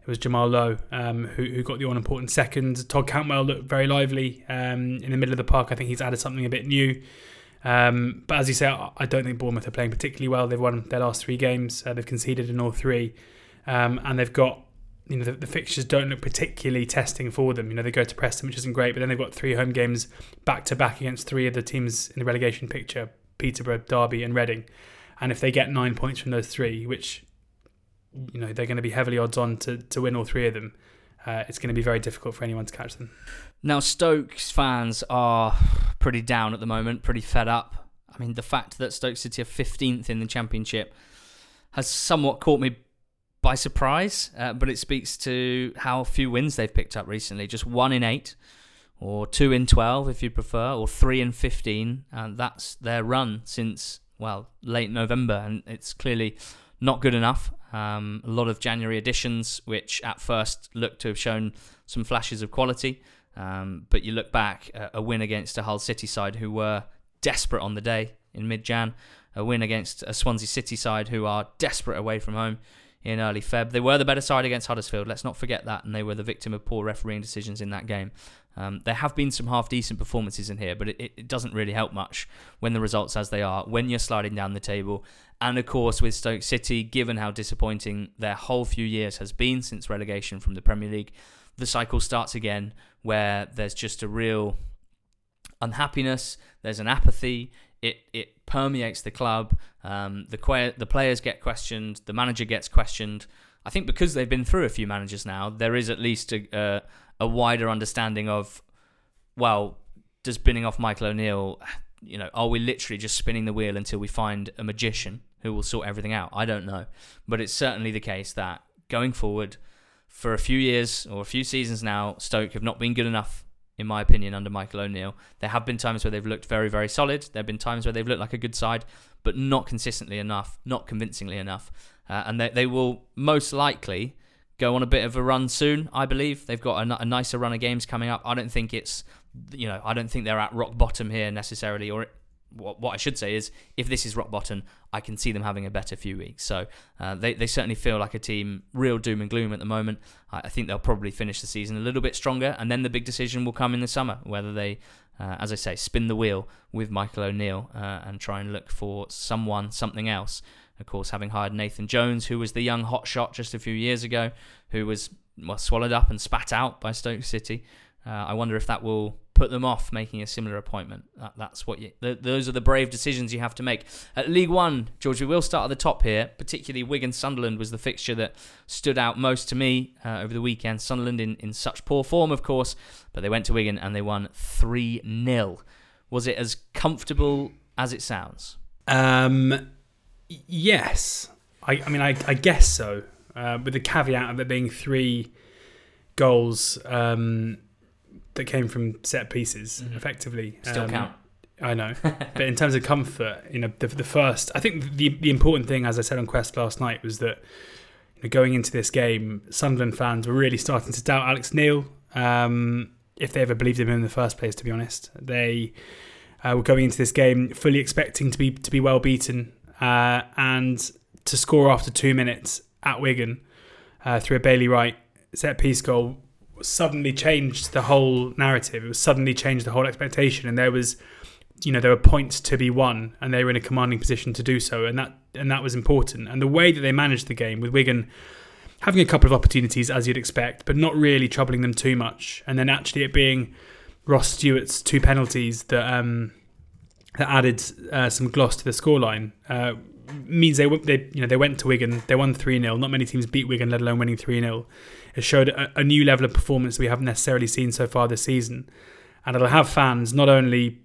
it was Jamal Lowe um, who, who got the all important second. Todd Cantwell looked very lively um, in the middle of the park. I think he's added something a bit new. Um, but as you say, I don't think Bournemouth are playing particularly well. They've won their last three games. Uh, they've conceded in all three. Um, and they've got you know the, the, fixtures don't look particularly testing for them. You know they go to Preston, which isn't great, but then they've got three home games back to back against three of the teams in the relegation picture: Peterborough, Derby, and Reading. And if they get nine points from those three, which you know they're going to be heavily odds on to, to win all three of them, uh, it's going to be very difficult for anyone to catch them. Now Stokes fans are pretty down at the moment, pretty fed up. I mean, the fact that Stoke City are 15th in the Championship has somewhat caught me by surprise, uh, but it speaks to how few wins they've picked up recently. Just one in eight, or two in 12 if you prefer, or three in 15. And that's their run since, well, late November. And it's clearly not good enough. Um, a lot of January additions, which at first looked to have shown some flashes of quality. Um, but you look back, uh, a win against a Hull City side who were desperate on the day in mid Jan, a win against a Swansea City side who are desperate away from home in early Feb. They were the better side against Huddersfield, let's not forget that, and they were the victim of poor refereeing decisions in that game. Um, there have been some half decent performances in here, but it, it doesn't really help much when the results as they are, when you're sliding down the table. And of course, with Stoke City, given how disappointing their whole few years has been since relegation from the Premier League, the cycle starts again where there's just a real unhappiness, there's an apathy, it it permeates the club. Um, the que- the players get questioned, the manager gets questioned. I think because they've been through a few managers now, there is at least a a, a wider understanding of, well, does spinning off Michael O'Neill, you know, are we literally just spinning the wheel until we find a magician who will sort everything out? I don't know, but it's certainly the case that going forward, for a few years or a few seasons now, Stoke have not been good enough in my opinion, under Michael O'Neill. There have been times where they've looked very, very solid. There have been times where they've looked like a good side, but not consistently enough, not convincingly enough. Uh, and they, they will most likely go on a bit of a run soon, I believe. They've got a, a, nicer run of games coming up. I don't think it's, you know, I don't think they're at rock bottom here necessarily, or what, what I should say is, if this is rock bottom, I can see them having a better few weeks. So uh, they, they certainly feel like a team, real doom and gloom at the moment. I, I, think they'll probably finish the season a little bit stronger, and then the big decision will come in the summer whether they, uh, as I say, spin the wheel with Michael O'Neill uh, and try and look for someone, something else. Of course, having hired Nathan Jones, who was the young hotshot just a few years ago, who was well, swallowed up and spat out by Stoke City. Uh, I wonder if that will put them off making a similar appointment. That, that's what you. Those are the brave decisions you have to make. At League One, George, we will start at the top here. Particularly, Wigan Sunderland was the fixture that stood out most to me uh, over the weekend. Sunderland in, in such poor form, of course, but they went to Wigan and they won three 0 Was it as comfortable as it sounds? Um, yes. I, I mean, I, I guess so. Uh, with the caveat of it being three goals. Um, that came from set pieces, mm-hmm. effectively. Still um, count. I know, [LAUGHS] but in terms of comfort, you know, the, the first, I think the the important thing, as I said on Quest last night, was that you know, going into this game, Sunderland fans were really starting to doubt Alex Neil, um, if they ever believed in him in the first place. To be honest, they uh, were going into this game fully expecting to be to be well beaten uh, and to score after two minutes at Wigan uh, through a Bailey Wright set piece goal suddenly changed the whole narrative. It was suddenly changed the whole expectation, and there was, you know, there were points to be won, and they were in a commanding position to do so, and that and that was important. And the way that they managed the game with Wigan having a couple of opportunities as you'd expect, but not really troubling them too much, and then actually it being Ross Stewart's two penalties that um, that added uh, some gloss to the scoreline. Uh, means they they you know they went to Wigan, they won three 0 Not many teams beat Wigan, let alone winning three 0 It showed a, a, new level of performance we haven't necessarily seen so far this season, and it'll have fans not only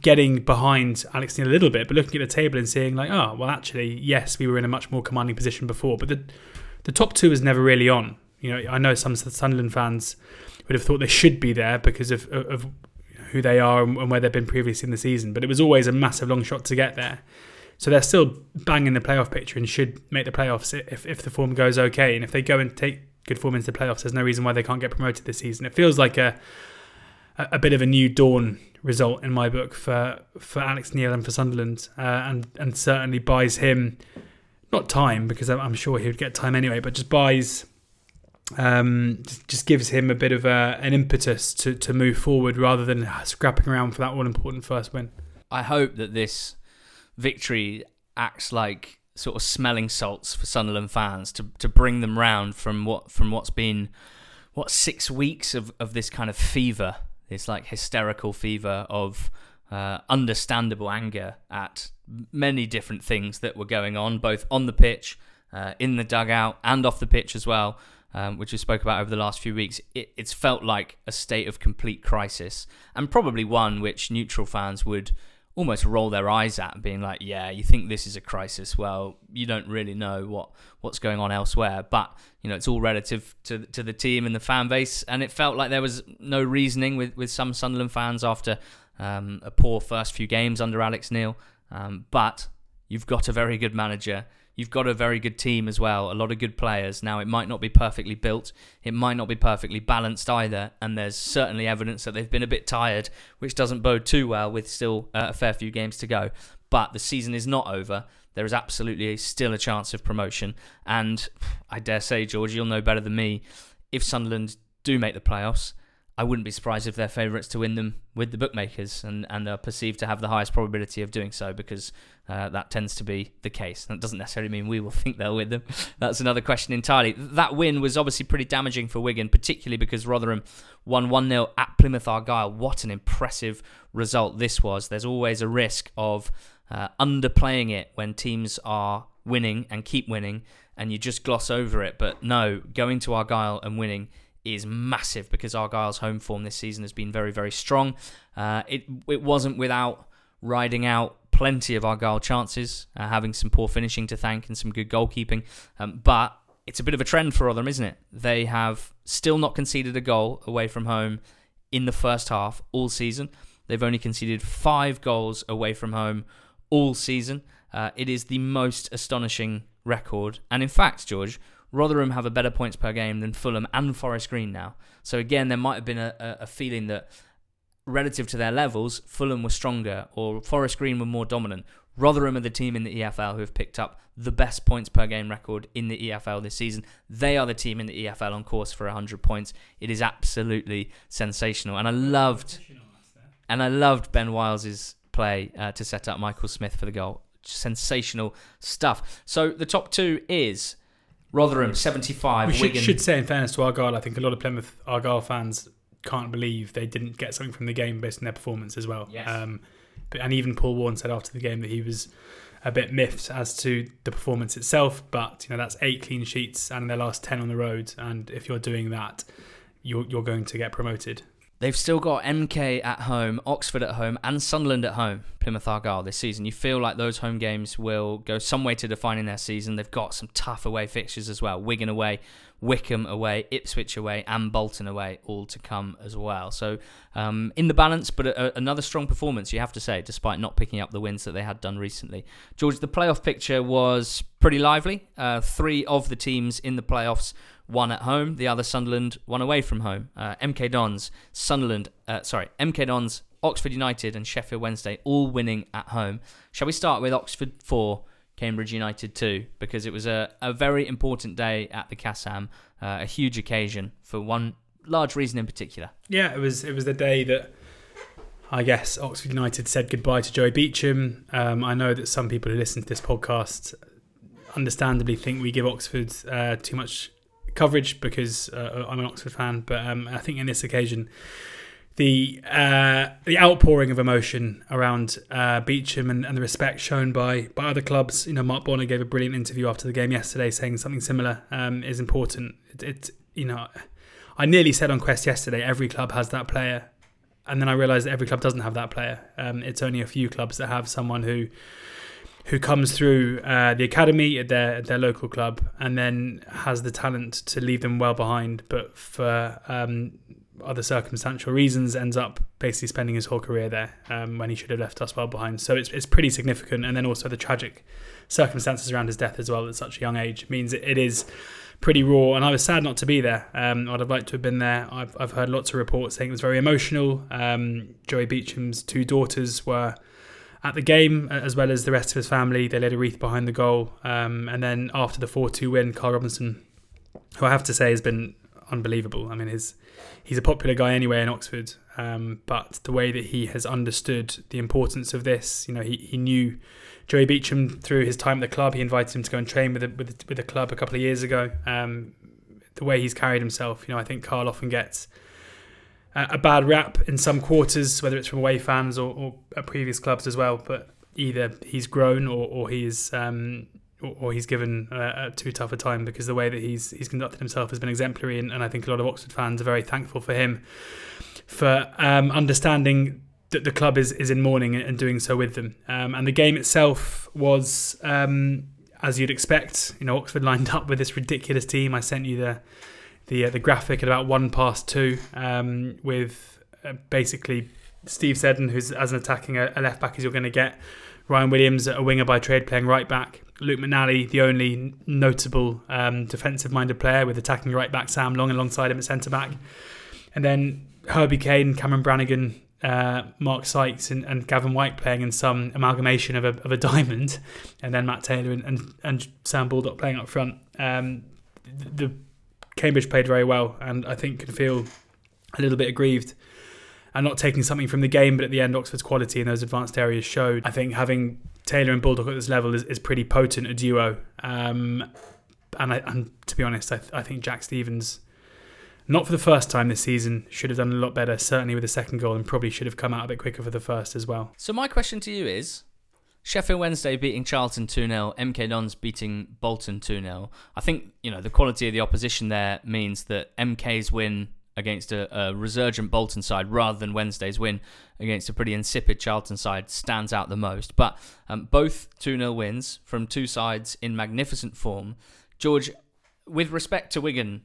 getting behind Alex Neil a little bit, but looking at the table and seeing like, oh well, actually, yes, we were in a much more commanding position before, but the the top two is never really on. You know, I know some Sunderland fans would have thought they should be there because of, of, of who they are and where they've been previously in the season, but it was always a massive long shot to get there. So they're still banging the playoff picture and should make the playoffs if, if the form goes okay. And if they go and take good form into the playoffs, there's no reason why they can't get promoted this season. It feels like a a bit of a new dawn result in my book for for Alex Neil and for Sunderland, uh, and and certainly buys him not time because I'm sure he would get time anyway, but just buys. Um, just gives him a bit of a, an impetus to, to move forward rather than scrapping around for that all important first win. I hope that this victory acts like sort of smelling salts for Sunderland fans to to bring them round from what from what's been what six weeks of, of this kind of fever, this like hysterical fever of uh, understandable anger at many different things that were going on, both on the pitch, uh, in the dugout, and off the pitch as well, um, which we spoke about over the last few weeks. It, it's felt like a state of complete crisis, and probably one which neutral fans would almost roll their eyes at, being like, "Yeah, you think this is a crisis? Well, you don't really know what what's going on elsewhere." But you know, it's all relative to to the team and the fan base, and it felt like there was no reasoning with with some Sunderland fans after um, a poor first few games under Alex Neil. Um, but you've got a very good manager. You've got a very good team as well, a lot of good players. Now, it might not be perfectly built, it might not be perfectly balanced either, and there's certainly evidence that they've been a bit tired, which doesn't bode too well with still uh, a fair few games to go. But the season is not over. There is absolutely still a chance of promotion, and I dare say, George, you'll know better than me. If Sunderland do make the playoffs, I wouldn't be surprised if they're favourites to win them with the bookmakers and, and are perceived to have the highest probability of doing so because uh, that tends to be the case. That doesn't necessarily mean we will [LAUGHS] think they'll win them. That's another question entirely. That win was obviously pretty damaging for Wigan, particularly because Rotherham won 1 0 at Plymouth Argyle. What an impressive result this was. There's always a risk of uh, underplaying it when teams are winning and keep winning and you just gloss over it. But no, going to Argyle and winning is massive because Argyle's home form this season has been very, very strong. Uh, it it wasn't without riding out plenty of Argyle chances, uh, having some poor finishing to thank and some good goalkeeping. Um, but it's a bit of a trend for them, isn't it? They have still not conceded a goal away from home in the first half all season. They've only conceded five goals away from home all season. Uh, it is the most astonishing record. And in fact, George, Rotherham have a better points per game than Fulham and Forest Green now. So again, there might have been a, a feeling that relative to their levels, Fulham were stronger or Forest Green were more dominant. Rotherham are the team in the EFL who have picked up the best points per game record in the EFL this season. They are the team in the EFL on course for 100 points. It is absolutely sensational, and I loved, and I loved Ben Wiles's play uh, to set up Michael Smith for the goal. Sensational stuff. So the top two is Rotherham 75. We should, should say, in fairness to Argyle, I think a lot of Plymouth Argyle fans can't believe they didn't get something from the game based on their performance as well. Yes. Um, but, and even Paul Warne said after the game that he was a bit miffed as to the performance itself. But you know that's eight clean sheets and their last ten on the road. And if you're doing that, you're you're going to get promoted. They've still got MK at home, Oxford at home, and Sunderland at home, Plymouth Argyle this season. You feel like those home games will go some way to defining their season. They've got some tough away fixtures as well Wigan away, Wycombe away, Ipswich away, and Bolton away, all to come as well. So, um, in the balance, but a, a, another strong performance, you have to say, despite not picking up the wins that they had done recently. George, the playoff picture was pretty lively. Uh, three of the teams in the playoffs one at home, the other Sunderland, one away from home. Uh, MK Dons, Sunderland, uh, sorry, MK Dons, Oxford United, and Sheffield Wednesday all winning at home. Shall we start with Oxford 4, Cambridge United 2? Because it was a, a very important day at the Kassam, uh, a huge occasion for one large reason in particular. Yeah, it was it was the day that I guess Oxford United said goodbye to Joey Beauchamp. Um, I know that some people who listen to this podcast understandably think we give Oxford uh, too much coverage because uh, I'm an Oxford fan, but um, I think in this occasion, the uh, the outpouring of emotion around uh, Beauchamp and, and, the respect shown by by other clubs. You know, Mark Bonner gave a brilliant interview after the game yesterday, saying something similar um, is important. It, it, you know, I nearly said on Quest yesterday, every club has that player, and then I realised every club doesn't have that player. Um, it's only a few clubs that have someone who who comes through uh, the academy at their their local club and then has the talent to leave them well behind, but for um, other circumstantial reasons ends up basically spending his whole career there um, when he should have left us well behind. So it's it's pretty significant, and then also the tragic circumstances around his death as well at such a young age means it, it is pretty raw. And I was sad not to be there. Um, I'd have liked to have been there. I've I've heard lots of reports saying it was very emotional. Um, Joey Beauchamp's two daughters were at the game, as well as the rest of his family. They laid a wreath behind the goal. Um, and then after the 4 2 win, Karl Robinson, who I have to say has been unbelievable. I mean, his he's a popular guy anyway in Oxford. Um, but the way that he has understood the importance of this, you know, he, he knew Joey Beauchamp through his time at the club. He invited him to go and train with the, with the, with the club a couple of years ago. Um, the way he's carried himself, you know, I think Carl often gets a, bad rap in some quarters, whether it's from away fans or, or at previous clubs as well. But either he's grown or, or he's um, or, he's given uh, too tough a time because the way that he's he's conducted himself has been exemplary, and, and I think a lot of Oxford fans are very thankful for him for um, understanding that the club is, is in mourning and doing so with them. Um, and the game itself was, um, as you'd expect, you know, Oxford [LAUGHS] lined up with this ridiculous team. I sent you the the uh, the graphic at about one past two um, with uh, basically Steve Seddon, who's as an attacking a, a left back as you're going to get. Ryan Williams, a winger by trade, playing right back. Luke McNally, the only notable um, defensive minded player with attacking right back Sam Long alongside him at centre back. And then Herbie Kane, Cameron Brannagan, uh, Mark Sykes, and, and, Gavin Whyte playing in some amalgamation of a, of a [LAUGHS] diamond. And then Matt Taylor and, and, and Sam Baldock playing up front. Um, the Cambridge played very well, and I think can feel a little bit aggrieved and not taking something from the game, but at the end, Oxford's quality in those advanced areas showed. I think having Taylor and Baldock at this level is, is pretty potent a duo. Um, and, I, and to be honest, I, I think Jack Stevens, not for the first time this season, should have done a lot better, certainly with the second goal, and probably should have come out a bit quicker for the first as well. So, my question to you is Sheffield Wednesday beating Charlton 2 0, MK Dons beating Bolton 2 0. I think, you know, the quality of the opposition there means that MK's win against a, a, resurgent Bolton side rather than Wednesday's win against a pretty insipid Charlton side stands out the most. But um, both 2 0 wins from two sides in magnificent form. George, with respect to Wigan,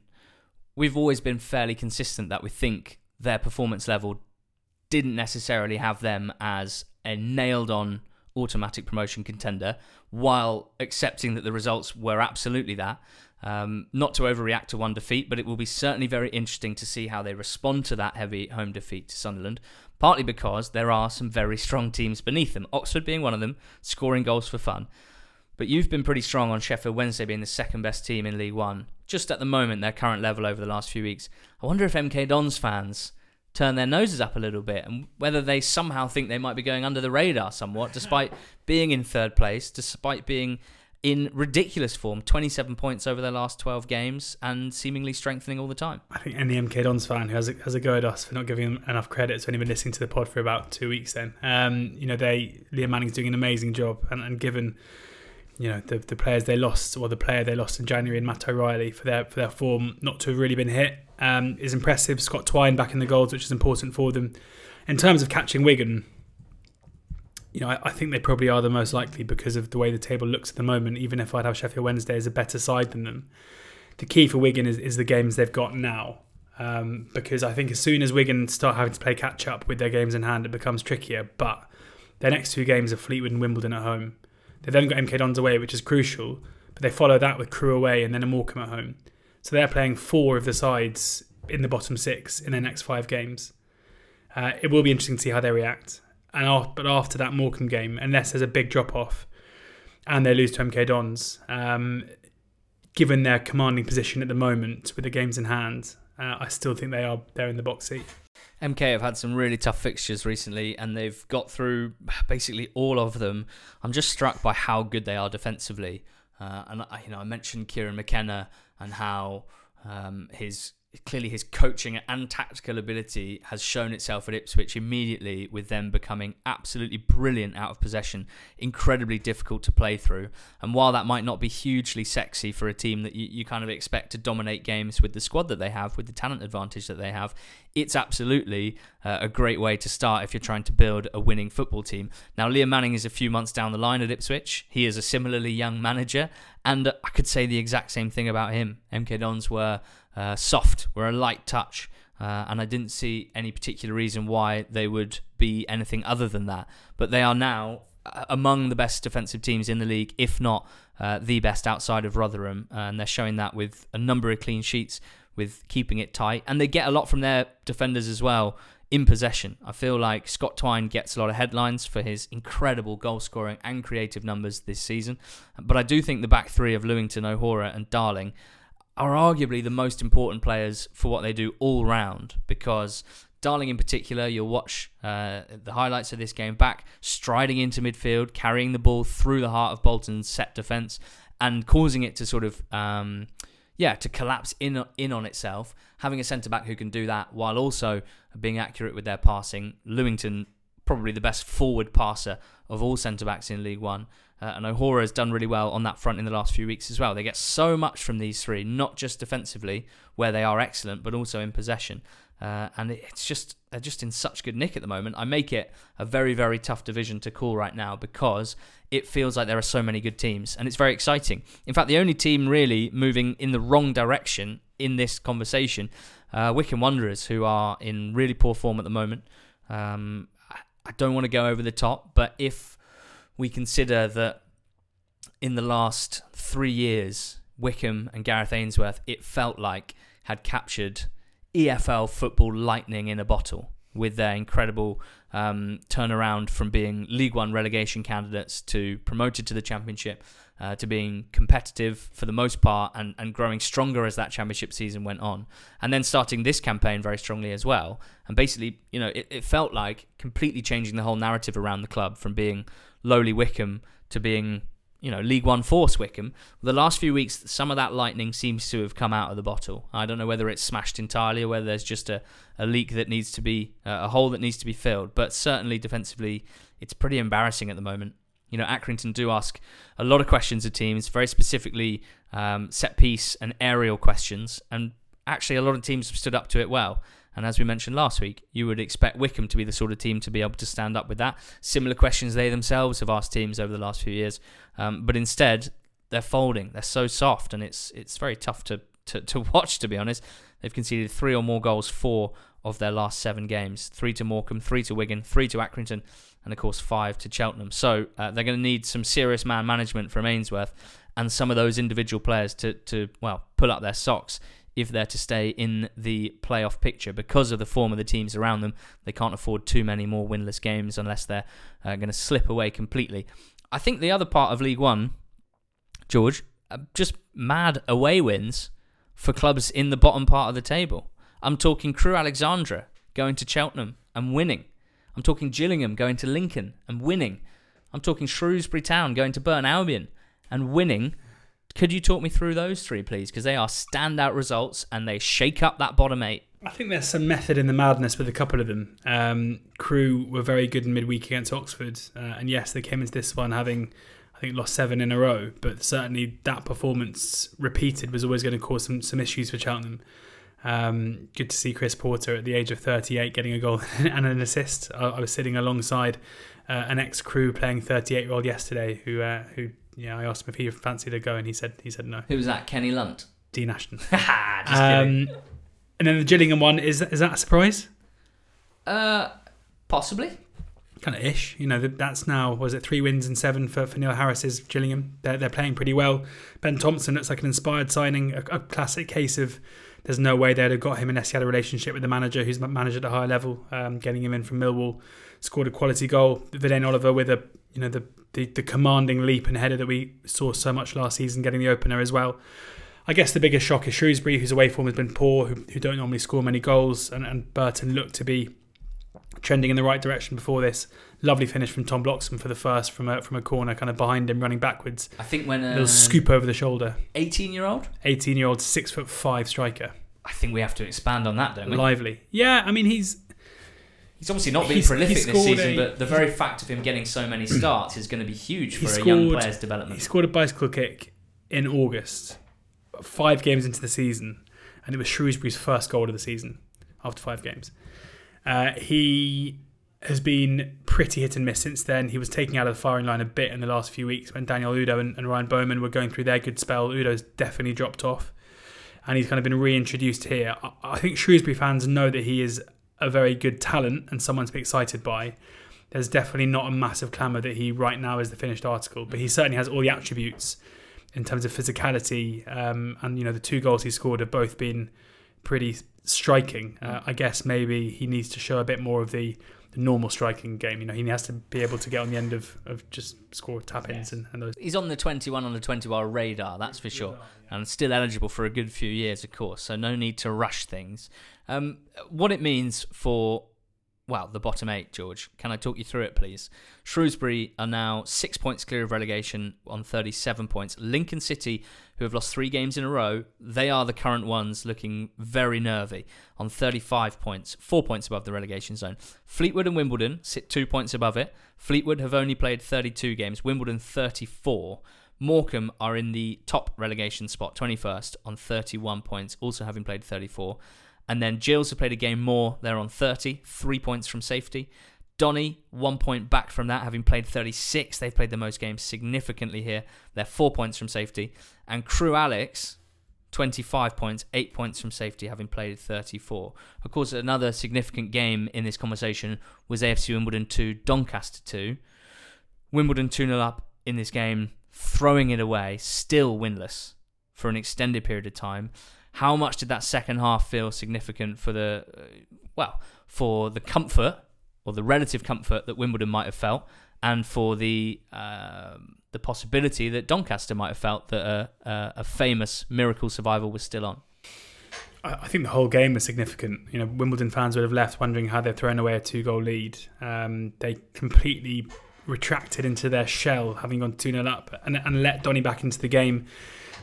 we've always been fairly consistent that we think their performance level didn't necessarily have them as a nailed on automatic promotion contender, while accepting that the results were absolutely that. Um, not to overreact to one defeat, but it will be certainly very interesting to see how they respond to that heavy home defeat to Sunderland. Partly because there are some very strong teams beneath them, Oxford being one of them, scoring goals for fun. But you've been pretty strong on Sheffield Wednesday being the second best team in League One, just at the moment, their current level over the last few weeks. I wonder if MK Dons fans turn their noses up a little bit and whether they somehow think they might be going under the radar somewhat, despite [LAUGHS] being in third place, despite being in ridiculous form 27 points over their last 12 games and seemingly strengthening all the time. I think any MK Dons fan who has a, has a go at us for not giving them enough credit has only been listening to the pod for about two weeks then. Um, you know, they Liam Manning's doing an amazing job and, and given you know the, the players they lost or the player they lost in January and Matt O'Riley for their for their form not to have really been hit um, is impressive. Scott Twine back in the goals, which is important for them. In terms of catching Wigan, you know, I, I, think they probably are the most likely because of the way the table looks at the moment. Even if I'd have Sheffield Wednesday as a better side than them, the key for Wigan is, is the games they've got now. Um, because I think as soon as Wigan start having to play catch up with their games in hand, it becomes trickier. But their next two games are Fleetwood and Wimbledon at home. They've then got MK Dons away, which is crucial. But they follow that with Crewe away and then a Morecambe at home. So they're playing four of the sides in the bottom six in their next five games. Uh, it will be interesting to see how they react and but after that Morecambe game, unless there's a big drop off and they lose to MK Dons, um, given their commanding position at the moment with the games in hand, uh, I still think they are they're in the box seat. MK have had some really tough fixtures recently, and they've got through basically all of them. I'm just struck by how good they are defensively, uh, and I, you know I mentioned Kieran McKenna and how um, his clearly his coaching and tactical ability has shown itself at Ipswich immediately with them becoming absolutely brilliant out of possession, incredibly difficult to play through. And while that might not be hugely sexy for a team that you, you kind of expect to dominate games with the squad that they have, with the talent advantage that they have, it's absolutely uh, a great way to start if you're trying to build a winning football team. Now, Liam Manning is a few months down the line at Ipswich. He is a similarly young manager, and I could say the exact same thing about him. MK Dons were uh, soft, were a light touch. Uh, and I didn't see any particular reason why they would be anything other than that. But they are now uh, among the best defensive teams in the league, if not uh, the best outside of Rotherham. And they're showing that with a number of clean sheets, with keeping it tight. And they get a lot from their defenders as well in possession. I feel like Scott Twine gets a lot of headlines for his incredible goal scoring and creative numbers this season. But I do think the back three of Lewington, O'Hora, and Darling are arguably the most important players for what they do all round because Darling in particular, you'll watch uh, the highlights of this game back, striding into midfield, carrying the ball through the heart of Bolton's set defence, and causing it to sort of, um, yeah, to collapse in in on itself. Having a centre back who can do that while also being accurate with their passing. Lewington, probably the best forward passer of all centre backs in League One. Uh, and O'Hora has done really well on that front in the last few weeks as well. They get so much from these three, not just defensively, where they are excellent, but also in possession. Uh, and it's just they're just in such good nick at the moment. I make it a very very tough division to call right now because it feels like there are so many good teams and it's very exciting. In fact, the only team really moving in the wrong direction in this conversation, uh, Wycombe Wanderers, who are in really poor form at the moment. Um, I don't want to go over the top, but if we consider that in the last three years, Wycombe and Gareth Ainsworth, it felt like had captured EFL football lightning in a bottle with their incredible um, turnaround from being League One relegation candidates to promoted to the Championship uh, to being competitive for the most part and, and growing stronger as that Championship season went on. And then starting this campaign very strongly as well. And basically, you know, it, it felt like completely changing the whole narrative around the club from being lowly Wycombe to being you know, League One force Wycombe. The last few weeks, some of that lightning seems to have come out of the bottle. I don't know whether it's smashed entirely or whether there's just a, a leak that needs to be, uh, a hole that needs to be filled. But certainly defensively, it's pretty embarrassing at the moment. You know, Accrington do ask a lot of questions of teams, very specifically um, set piece and aerial questions. And actually, a lot of teams have stood up to it well. And as we mentioned last week, you would expect Wycombe to be the sort of team to be able to stand up with that. Similar questions they themselves have asked teams over the last few years, um, but instead they're folding. They're so soft, and it's it's very tough to, to to [LAUGHS] watch. To be honest, they've conceded three or more goals, four of their last seven games: three to Morecambe, three to Wigan, three to Accrington, and of course five to Cheltenham. So uh, they're going to need some serious man management from Ainsworth and some of those individual players to to well pull up their socks if they're to stay in the playoff picture because of the form of the teams around them. They can't afford too many more winless games unless they're uh, going to slip away completely. I think the other part of League One, George, uh, just mad away wins for clubs in the bottom part of the table. I'm talking Crewe Alexandra going to Cheltenham and winning. I'm talking Gillingham going to Lincoln and winning. I'm talking Shrewsbury Town going to Burton Albion and winning. Could you talk me through those three, please? Because they are standout results and they shake up that bottom eight. I think there's some method in the madness with a couple of them. Um, Crewe were very good in midweek against Oxford, uh, and yes, they came into this one having, I think, lost seven in a row. But certainly that performance repeated was always going to cause some some issues for Cheltenham. Um, good to see Chris Porter at the age of 38 getting a goal [LAUGHS] and an assist. I, I was sitting alongside uh, an ex-Crewe playing 38 year old yesterday who uh, who yeah, I asked him if he fancied a go, and he said he said no. Who was that? Kenny Lunt. Dean Ashton. [LAUGHS] Just um, and then the Gillingham one is is that a surprise? Uh, possibly. Kind of ish, you know. That's now was it three wins and seven for, for Neil Harris's Gillingham. They're they're playing pretty well. Ben Thompson looks like an inspired signing, a, a classic case of there's no way they'd have got him unless he had a relationship with the manager who's managed at a higher level. Um, getting him in from Millwall, scored a quality goal. Vadaine Oliver with a you know the, the the commanding leap and header that we saw so much last season, getting the opener as well. I guess the biggest shock is Shrewsbury, whose away form has been poor, who, who don't normally score many goals, and, and Burton looked to be trending in the right direction before this. Lovely finish from Tom Bloxham for the first from a from a corner, kind of behind him, running backwards. I think when A little uh, scoop over the shoulder. 18 year old. 18 year old, six foot five striker. I think we have to expand on that, don't we? Lively. Yeah, I mean, he's He's obviously not been He's- prolific this season, a- but the very fact of him getting so many [CLEARS THROAT] starts is going to be huge for a young scored- player's he scored a bicycle kick in August, five games into the season, and it was Shrewsbury's first goal of the season after five games. Uh, he has been pretty hit and miss since then. He was taking out of the firing line a bit in the last few weeks when Daniel Udoh and, and Ryan Bowman were going through their good spell. Udoh's definitely dropped off, and he's kind of been reintroduced here. I, I think Shrewsbury fans know that he is a very good talent and someone to be excited by. There's definitely not a massive clamour that he right now is the finished article, but he certainly has all the attributes in terms of physicality. Um, and you know, the two goals he scored have both been pretty striking. Uh, I guess maybe he needs to show a bit more of the the normal striking game. You know, he has to be able to get on the end of, of just score tap ins and, and those. He's on the 21 on the 21 radar, that's for sure. And still eligible for a good few years, of course. So no need to rush things. Um, what it means for well, the bottom eight, George. Can I talk you through it, please? Shrewsbury are now six points clear of relegation on 37 points. Lincoln City, who have lost three games in a row, they are the current ones looking very nervy on 35 points, four points above the relegation zone. Fleetwood and Wimbledon sit two points above it. Fleetwood have only played 32 games, Wimbledon 34. Morecambe are in the top relegation spot, 21st, on 31 points, also having played 34. And then Gills have played a game more. They're on 30, three points from safety. Donny, one point back from that, having played 36. They've played the most games significantly here. They're four points from safety. And Crewe Alex, 25 points, eight points from safety, having played 34. Of course, another significant game in this conversation was AFC Wimbledon 2, Doncaster 2. Wimbledon 2 0 up in this game, throwing it away, still winless for an extended period of time. How much did that second half feel significant for the, uh, well, for the comfort or the relative comfort that Wimbledon might have felt, and for the uh, the possibility that Doncaster might have felt that a, a, a famous miracle survival was still on? I think the whole game was significant. You know, Wimbledon fans would have left wondering how they've thrown away a two-goal lead. Um, they completely retracted into their shell, having gone 2 0 up, and, and let Donny back into the game,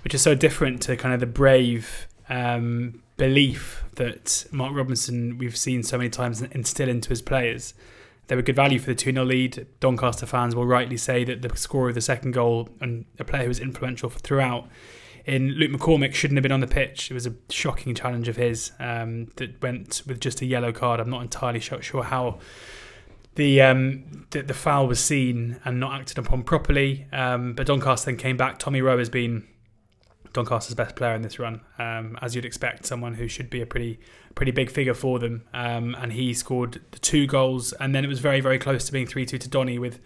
which is so different to kind of the brave um, belief that Mark Robinson we've seen so many times instill into his players. They were good value for the 2 0 lead. Doncaster fans will rightly say that the score of the second goal and a player who was influential throughout in Luke McCormick shouldn't have been on the pitch. It was a shocking challenge of his um, that went with just a yellow card. I'm not entirely sure how the um, the, the, foul was seen and not acted upon properly. Um, but Doncaster then came back. Tommy Rowe has been Doncaster's best player in this run, um, as you'd expect, someone who should be a pretty pretty big figure for them. Um, and he scored the two goals, and then it was very very close to being three two to Donny with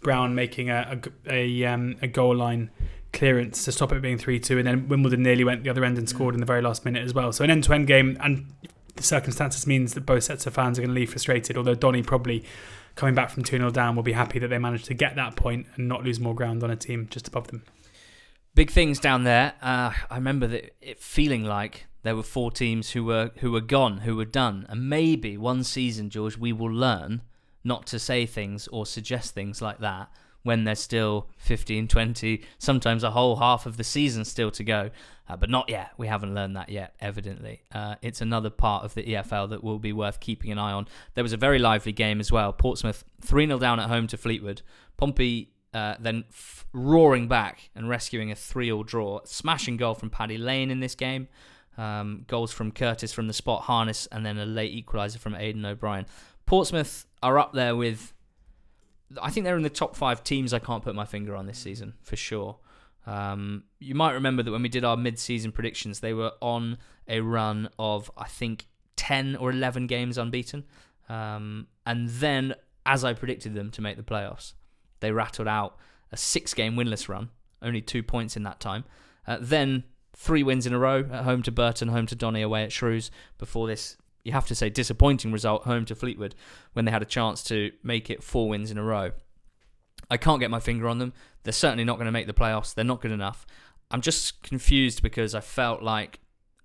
Brown making a a, a, um, a goal line clearance to stop it being three two, and then Wimbledon nearly went the other end and scored in the very last minute as well. So an end to end game, and the circumstances means that both sets of fans are going to leave frustrated. Although Donny probably coming back from 2 0 down will be happy that they managed to get that point and not lose more ground on a team just above them. Big things down there. Uh, I remember that it feeling like there were four teams who were who were gone, who were done, and maybe one season, George, we will learn not to say things or suggest things like that when there's still 15, 20, sometimes a whole half of the season still to go. Uh, but not yet. We haven't learned that yet, evidently. Uh, it's another part of the EFL that will be worth keeping an eye on. There was a very lively game as well. Portsmouth 3 0 down at home to Fleetwood. Pompey uh, then f- roaring back and rescuing a 3 all draw. Smashing goal from Paddy Lane in this game. Um, goals from Curtis from the spot Harness, and then a late equaliser from Aiden O'Brien. Portsmouth are up there with. I think they're in the top five teams I can't put my finger on this season, for sure. Um, you might remember that when we did our mid season predictions, they were on a run of, I think, 10 or 11 games unbeaten. Um, and then, as I predicted them to make the playoffs, they rattled out a six game winless run, only two points in that time. Uh, then three wins in a row at home to Burton, home to Donny, away at Shrews. Before this, you have to say, disappointing result home to Fleetwood when they had a chance to make it four wins in a row. I can't get my finger on them. They're certainly not going to make the playoffs. They're not good enough. I'm just confused because I felt like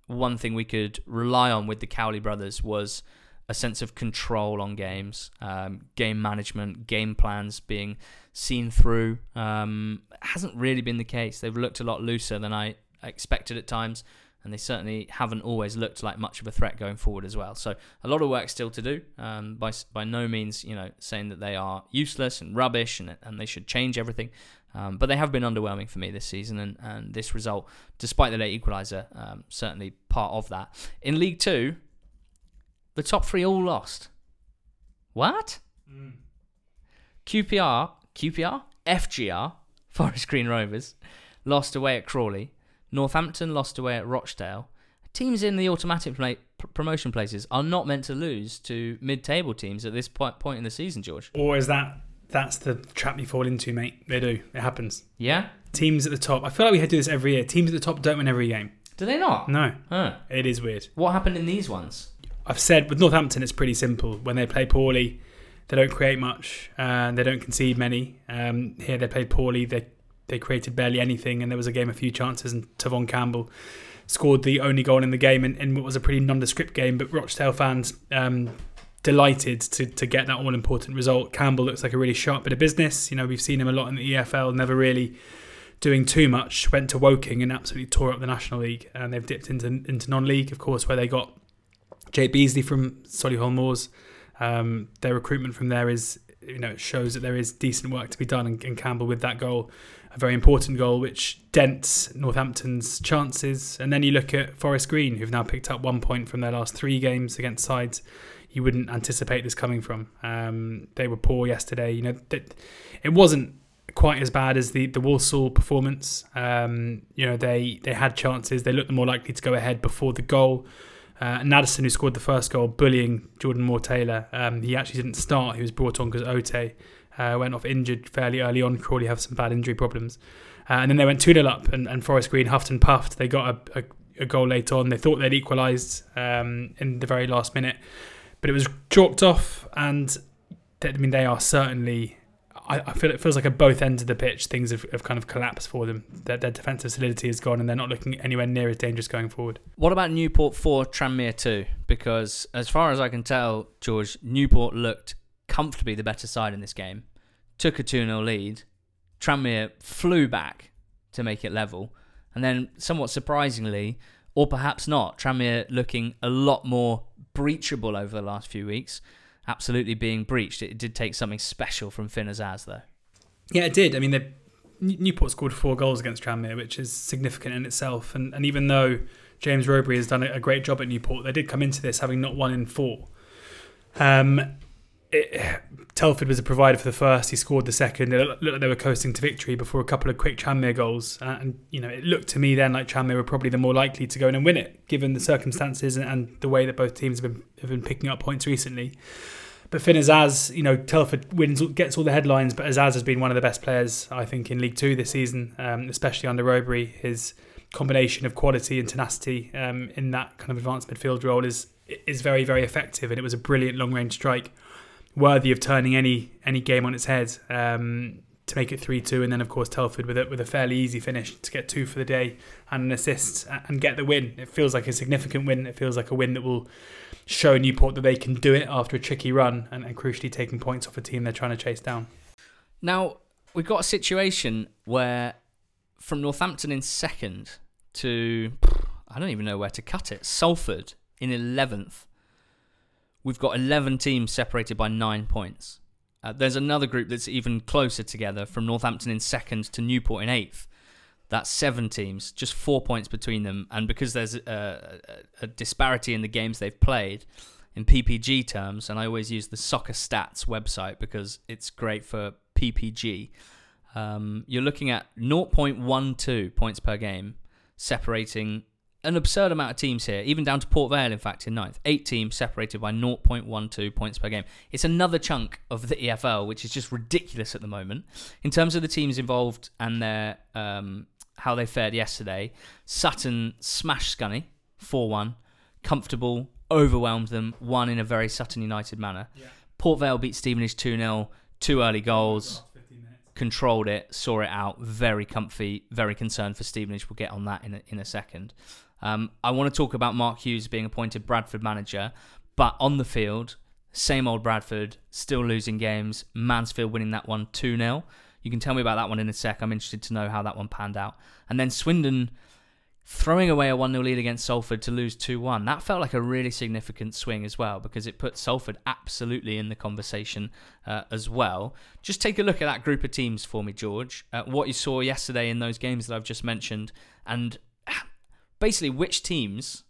one thing we could rely on with the Cowley brothers was a sense of control on games, um, game management, game plans being seen through. Um, hasn't really been the case. They've looked a lot looser than I expected at times, and they certainly haven't always looked like much of a threat going forward as well. So a lot of work still to do. Um, by by no means, you know, saying that they are useless and rubbish and and they should change everything. Um, but they have been underwhelming for me this season, and, and this result, despite the late equaliser, um, certainly part of that. In League Two, the top three all lost. What? Mm. QPR, QPR, FGR, [LAUGHS] Forest Green Rovers, lost away at Crawley. Northampton lost away at Rochdale. Teams in the automatic play, promotion places are not meant to lose to mid-table teams at this point, point in the season, George. Or is that that's the trap you fall into, mate? They do. It happens. Yeah. Teams at the top. I feel like we had to do this every year. Teams at the top don't win every game. Do they not? No. Huh. It is weird. What happened in these ones? I've said with Northampton, it's pretty simple. When they play poorly, They don't create much. Uh, they don't concede many. Um, here they played poorly. They they created barely anything, and there was a game a few chances, and Tahvon Campbell scored the only goal in the game in, in what was a pretty nondescript game. But Rochdale fans um, delighted to to get that all important result. Campbell looks like a really sharp bit of business. You know, we've seen him a lot in the EFL, never really doing too much. Went to Woking and absolutely tore up the National League, and they've dipped into into non-league, of course, where they got Jake Beesley from Solihull Moors. Um, their recruitment from there is, you know, shows that there is decent work to be done, and, and Campbell with that goal a very important goal which dents Northampton's chances. And then you look at Forest Green, who've now picked up one point from their last three games against sides you wouldn't anticipate this coming from. Um, they were poor yesterday. You know, it wasn't quite as bad as the the Walsall performance. Um, you know, they they had chances. They looked more likely to go ahead before the goal. Uh, Nadesan, who scored the first goal, bullying Jordan Moore Taylor. Um, he actually didn't start. He was brought on because Ote uh, went off injured fairly early on. Crawley have some bad injury problems. Uh, and then they went 2 0 up, and, and Forest Green huffed and puffed. They got a, a, a goal late on. They thought they'd equalised um, in the very last minute, but it was chalked off. And I mean, they are certainly. I, I feel it feels like at both ends of the pitch, things have, have kind of collapsed for them. Their, their defensive solidity is gone, and they're not looking anywhere near as dangerous going forward. What about Newport 4, Tranmere 2? Because as far as I can tell, George, Newport looked comfortably the better side in this game took a 2 0 lead. Tranmere flew back to make it level. And then, somewhat surprisingly, or perhaps not, Tranmere looking a lot more breachable over the last few weeks. Absolutely being breached. It did take something special from Finn Azaz, though. Yeah, it did. I mean, Newport scored four goals against Tranmere, which is significant in itself. And, and even though James Rowberry has done a great job at Newport, they did come into this having not won in four. Um, it, [SIGHS] Telford was a provider for the first. He scored the second. It looked like they were coasting to victory before a couple of quick Tranmere goals. Uh, and you know, it looked to me then like Tranmere were probably the more likely to go in and win it, given the circumstances and, and the way that both teams have been have been picking up points recently. But Finn Azaz, you know, Telford wins, gets all the headlines, but Azaz has been one of the best players, I think, in League Two this season, um, especially under Rowberry. His combination of quality and tenacity um, in that kind of advanced midfield role is is very, very effective, and it was a brilliant long range strike worthy of turning any any game on its head um, to make it three two, and then of course Telford with it with a fairly easy finish to get two for the day and an assist and get the win. It feels like a significant win. It feels like a win that will show Newport that they can do it after a tricky run and, and crucially taking points off a team they're trying to chase down. Now we've got a situation where from Northampton in second to I don't even know where to cut it. Salford in eleventh we've got 11 teams separated by nine points. Uh, there's another group that's even closer together from Northampton in second to Newport in eighth. That's seven teams, just four points between them. And because there's a, a, a disparity in the games they've played in PPG terms, and I always use the Soccer Stats website because it's great for PPG, um, you're looking at 0.12 points per game separating an absurd amount of teams here, even down to Port Vale, in fact, in ninth. Eight teams separated by 0.12 points per game. It's another chunk of the EFL, which is just ridiculous at the moment. In terms of the teams involved and their um, how they fared yesterday, Sutton smashed Scunny 4 1, comfortable, overwhelmed them, won in a very Sutton United manner. Yeah. Port Vale beat Stevenage 2 0, two early goals. Controlled it, saw it out, very comfy, very concerned for Stevenage. We'll get on that in a, in a second. Um, I want to talk about Mark Hughes being appointed Bradford manager, but on the field, same old Bradford, still losing games. Mansfield winning that one 2 0. You can tell me about that one in a sec. I'm interested to know how that one panned out. And then Swindon throwing away a 1 0 lead against Salford to lose 2 1. That felt like a really significant swing as well because it put Salford absolutely in the conversation uh, as well. Just take a look at that group of teams for me, George. Uh, what you saw yesterday in those games that I've just mentioned, and basically, which teams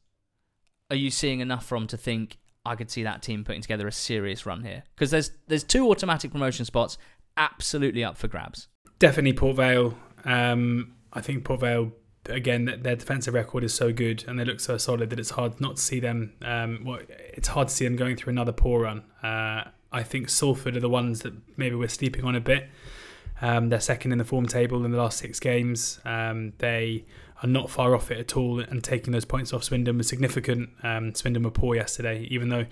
are you seeing enough from to think I could see that team putting together a serious run here? Because there's there's two automatic promotion spots absolutely up for grabs. Definitely Port Vale. Um, I think Port Vale again their defensive record is so good and they look so solid that it's hard not to see them. Um, well, it's hard to see them going through another poor run. Uh, I think Salford are the ones that maybe we're sleeping on a bit. Um, they're second in the form table in the last six games. Um, they are not far off it at all, and taking those points off Swindon was significant. Um, Swindon were poor yesterday, even though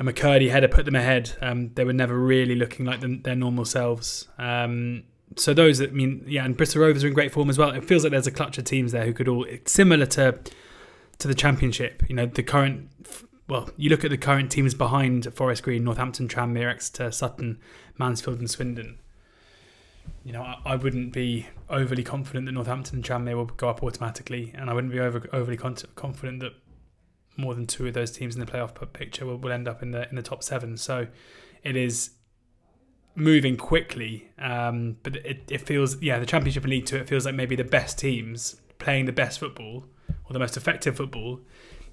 McKirdy to put them ahead. Um, they were never really looking like their normal selves. Um, so those that I mean, yeah, and Bristol Rovers are in great form as well. It feels like there's a clutch of teams there who could all similar to to the Championship. You know, the current. Well, you look at the current teams behind Forest Green, Northampton, Tranmere, Exeter, Sutton, Mansfield, and Swindon. You know, I, I wouldn't be overly confident that Northampton and Tranmere will go up automatically, and I wouldn't be over, overly con- confident that more than two of those teams in the playoff picture will, will end up in the in the top seven. So it is moving quickly, um, but it, it feels yeah the Championship and League Two. It feels like maybe the best teams playing the best football or the most effective football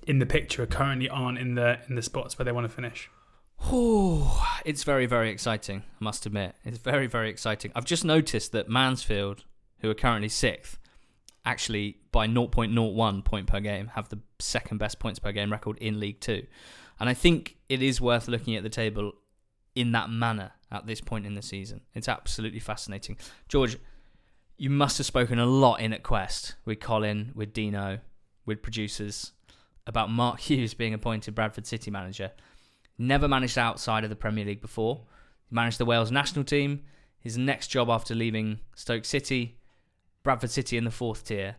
in the picture currently aren't in the in the spots where they want to finish. Oh, it's very very exciting. I must admit, it's very very exciting. I've just noticed that Mansfield, who are currently sixth, actually by 0.01 point per game have the second best points per game record in League Two, and I think it is worth looking at the table in that manner at this point in the season. It's absolutely fascinating. George, you must have spoken a lot in at Quest with Colin, with Dino, with producers about Mark [LAUGHS] Hughes being appointed Bradford City manager. Never managed outside of the Premier League before. He managed the Wales national team. His next job after leaving Stoke City, Bradford City in the fourth tier.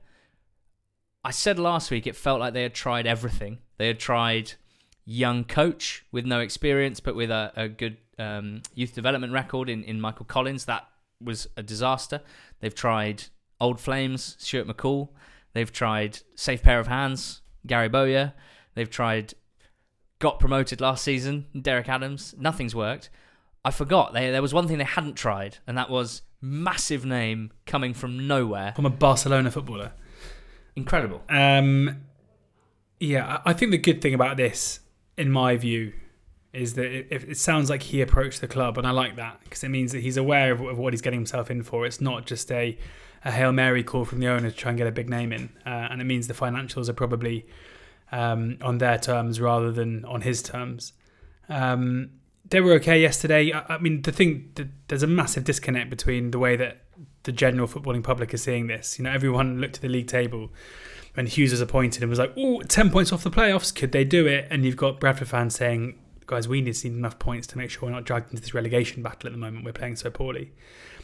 I said last week it felt like they had tried everything. They had tried young coach with no experience, but with a, a good um, youth development record in, in Michael Collins. That was a disaster. They've tried Old Flames, Stuart McCall. They've tried Safe Pair of Hands, Gary Bowyer. They've tried got promoted last season, Derek Adams. Nothing's worked. I forgot they, there was one thing they hadn't tried, and that was massive name coming from nowhere. From a Barcelona footballer. Incredible. Um, yeah, I think the good thing about this, in my view, is that it, it sounds like he approached the club, and I like that because it means that he's aware of, of, what he's getting himself in for. It's not just a, a hail mary call from the owner to try and get a big name in, uh, and it means the financials are probably um, on their terms rather than on his terms. Um, they were okay yesterday. I, I mean, the thing the, there's a massive disconnect between the way that the general footballing public is seeing this. You know, everyone looked at the league table when Hughes was appointed and was like, "Oh, 10 points off the playoffs. Could they do it?" And you've got Bradford fans saying, "Guys, we need to see enough points to make sure we're not dragged into this relegation battle at the moment. We're playing so poorly."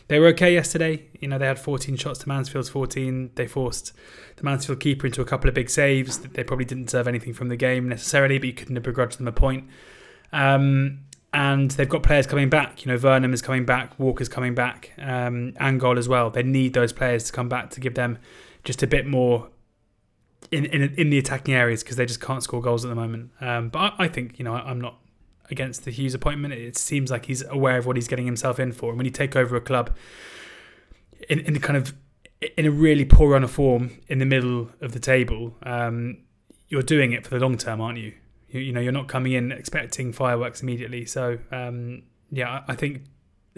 They were okay yesterday. You know, they had 14 shots to Mansfield's 14. They forced the Mansfield keeper into a couple of big saves. They probably didn't deserve anything from the game necessarily, but you couldn't have begrudged them a point. Um, and they've got players coming back. You know, Vernam is coming back, Walker's coming back, um, Angol as well. They need those players to come back to give them just a bit more in in, in the attacking areas because they just can't score goals at the moment. Um, but I, I, think you know I'm not against the Hughes appointment. It seems like he's aware of what he's getting himself in for. And when you take over a club in in kind of in a really poor run of form in the middle of the table, um, you're doing it for the long term, aren't you? you? You know, you're not coming in expecting fireworks immediately. So um, yeah, I think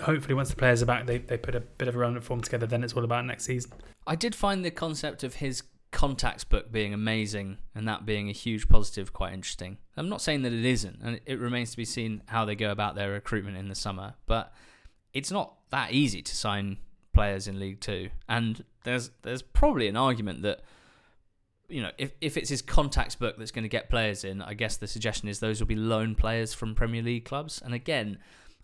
hopefully once the players are back, they, they put a bit of a run of form together. Then it's all about next season. I did find the concept of his contacts book being amazing and that being a huge positive quite interesting. I'm not saying that it isn't, and it remains to be seen how they go about their recruitment in the summer, but it's not that easy to sign players in League Two. And there's there's probably an argument that you know, if, if it's his contacts book that's going to get players in, I guess the suggestion is those will be loan players from Premier League clubs. And again,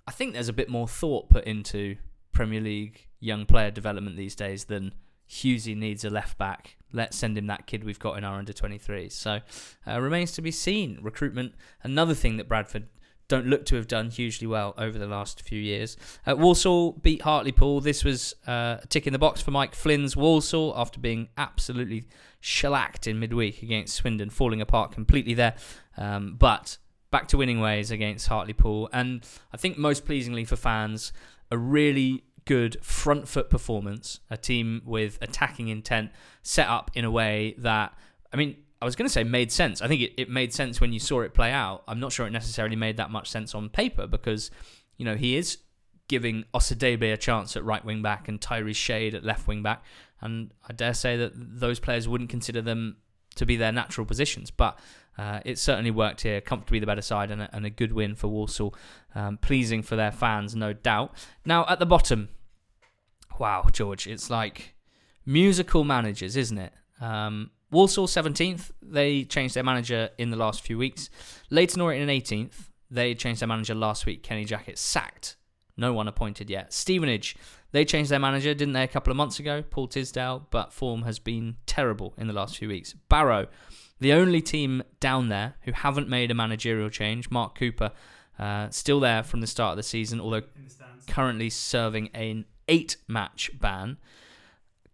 I think there's a bit more thought put into Premier League young player development these days than Hughesy needs a left back. Let's send him that kid we've got in our under 23s. So uh, remains to be seen. Recruitment, another thing that Bradford don't look to have done hugely well over the last few years. Uh, Walsall beat Hartlepool. This was uh, a tick in the box for Mike Flynn's Walsall after being absolutely shellacked in midweek against Swindon, falling apart completely there. Um, but back to winning ways against Hartlepool. And I think most pleasingly for fans, a really good front foot performance, a team with attacking intent set up in a way that, I mean, I was going to say made sense. I think it, it made sense when you saw it play out. I'm not sure it necessarily made that much sense on paper because, you know, he is giving Osadebe a chance at right wing back and Tyrese Shade at left wing back. And I dare say that those players wouldn't consider them to be their natural positions. But uh, it certainly worked here, comfortably the better side, and a, and a good win for Walsall. Um, pleasing for their fans, no doubt. Now, at the bottom, wow, George, it's like musical managers, isn't it? Um, Walsall 17th, they changed their manager in the last few weeks. Leyton Orient in 18th, they changed their manager last week. Kenny Jackett sacked. No one appointed yet. Stevenage, they changed their manager, didn't they, a couple of months ago? Paul Tisdale, but form has been terrible in the last few weeks. Barrow, the only team down there who haven't made a managerial change. Mark Cooper, uh, still there from the start of the season, although currently serving an eight match ban.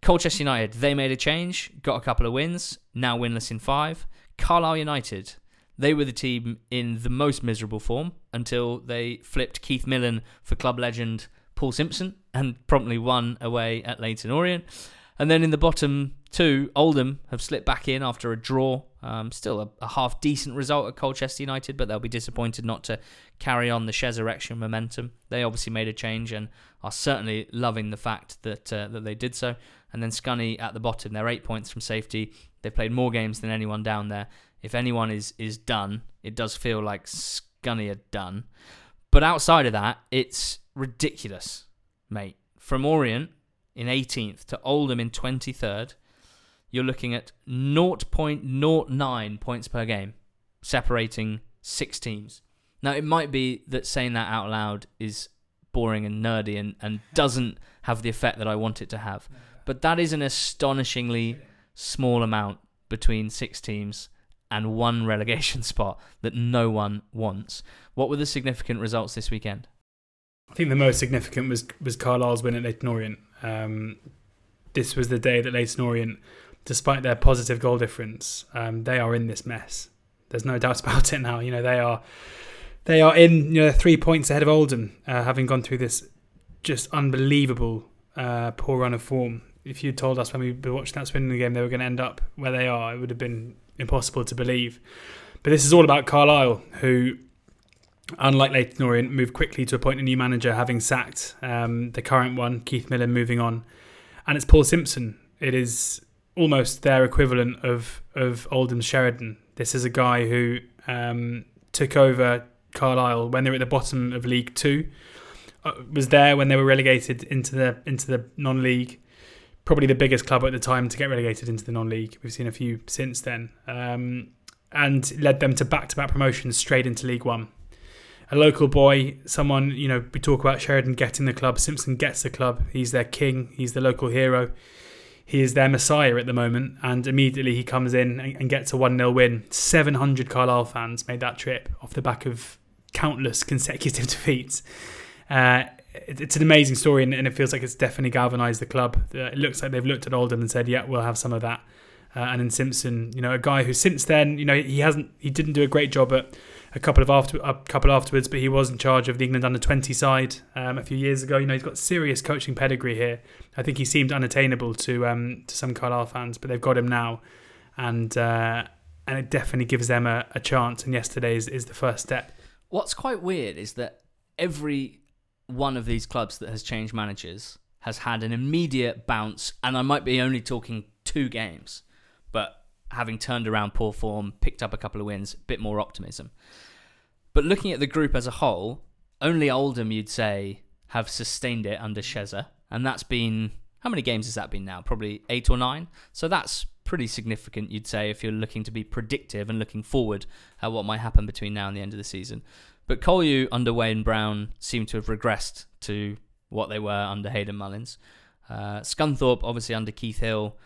Colchester United, they made a change, got a couple of wins, now winless in five. Carlisle United, they were the team in the most miserable form until they flipped Keith Millen for club legend Paul Simpson and promptly won away at Leyton Orient. And then in the bottom two, Oldham have slipped back in after a draw. Um, still a, a, half decent result at Colchester United, but they'll be disappointed not to carry on the Resurrection momentum. They obviously made a change and are certainly loving the fact that uh, that they did so. And then Scunny at the bottom, they're eight points from safety. They've played more games than anyone down there. If anyone is is done, it does feel like Scunny are done. But outside of that, it's ridiculous, mate. From Orient in 18th to Oldham in 23rd, you're looking at 0.09 points per game, separating six teams. Now, it might be that saying that out loud is boring and nerdy and, and doesn't have the effect that I want it to have. But that is an astonishingly small amount between six teams and one [LAUGHS] relegation spot that no one wants. What were the significant results this weekend? I think the most significant was was Carlisle's win at Leyton Orient. Um, this was the day that Leyton Orient, despite their positive goal difference, um, they are in this mess. There's no doubt [LAUGHS] about it now. You know they are they are in you know three points ahead of Oldham, uh, having gone through this just unbelievable uh, poor run of form. If you'd told us when we were watching that swindon game they were going to end up where they are, it would have been impossible to believe. But this is all about Carlisle, who unlike Leyton Orient, moved quickly to appoint a new manager, having sacked um, the current one, Keith Millen, moving on. And it's Paul Simpson. It is almost their equivalent of, of Oldham's Sheridan. This is a guy who um, took over Carlisle when they were at the bottom of League Two. Uh, was there when they were relegated into the into the non-league. Probably the biggest club at the time to get relegated into the non-league. We've seen a few since then, um, and led them to back-to-back promotions straight into League One a local boy, someone, you know, we talk about Sheridan getting the club. Simpson gets the club. He's their king. He's the local hero. He is their messiah at the moment. And immediately he comes in and, and gets a 1 0 win. 700 Carlisle fans made that trip off the back of countless consecutive [LAUGHS] defeats. Uh, it's an amazing story, and, it feels like it's definitely galvanised the club. Uh, it looks like they've looked at Oldham and said, "Yeah, we'll have some of that." Uh, and then Simpson, you know, a guy who since then, you know, he hasn't, he didn't do a great job at a couple of after a couple afterwards, but he was in charge of the England under twenty side um, a few years ago. You know, he's got serious coaching pedigree here. I think he seemed unattainable to um, to some Carlisle fans, but they've got him now, and uh, and it definitely gives them a, a chance. And yesterday is, is the first step. What's quite weird is that every one of these clubs that has changed managers has had an immediate bounce, and I might be only talking two games, but having turned around poor form, picked up a couple of wins, a bit more optimism. But looking at the group as a whole, only Oldham, you'd say, have sustained it under Sheza. And that's been, how many games has that been now? Probably eight or nine. So that's pretty significant, you'd say, if you're looking to be predictive and looking forward at what might happen between now and the end of the season. But Col U under Wayne Brown seem to have regressed to what they were under Hayden Mullins. Uh, Scunthorpe, obviously under Keith Hill,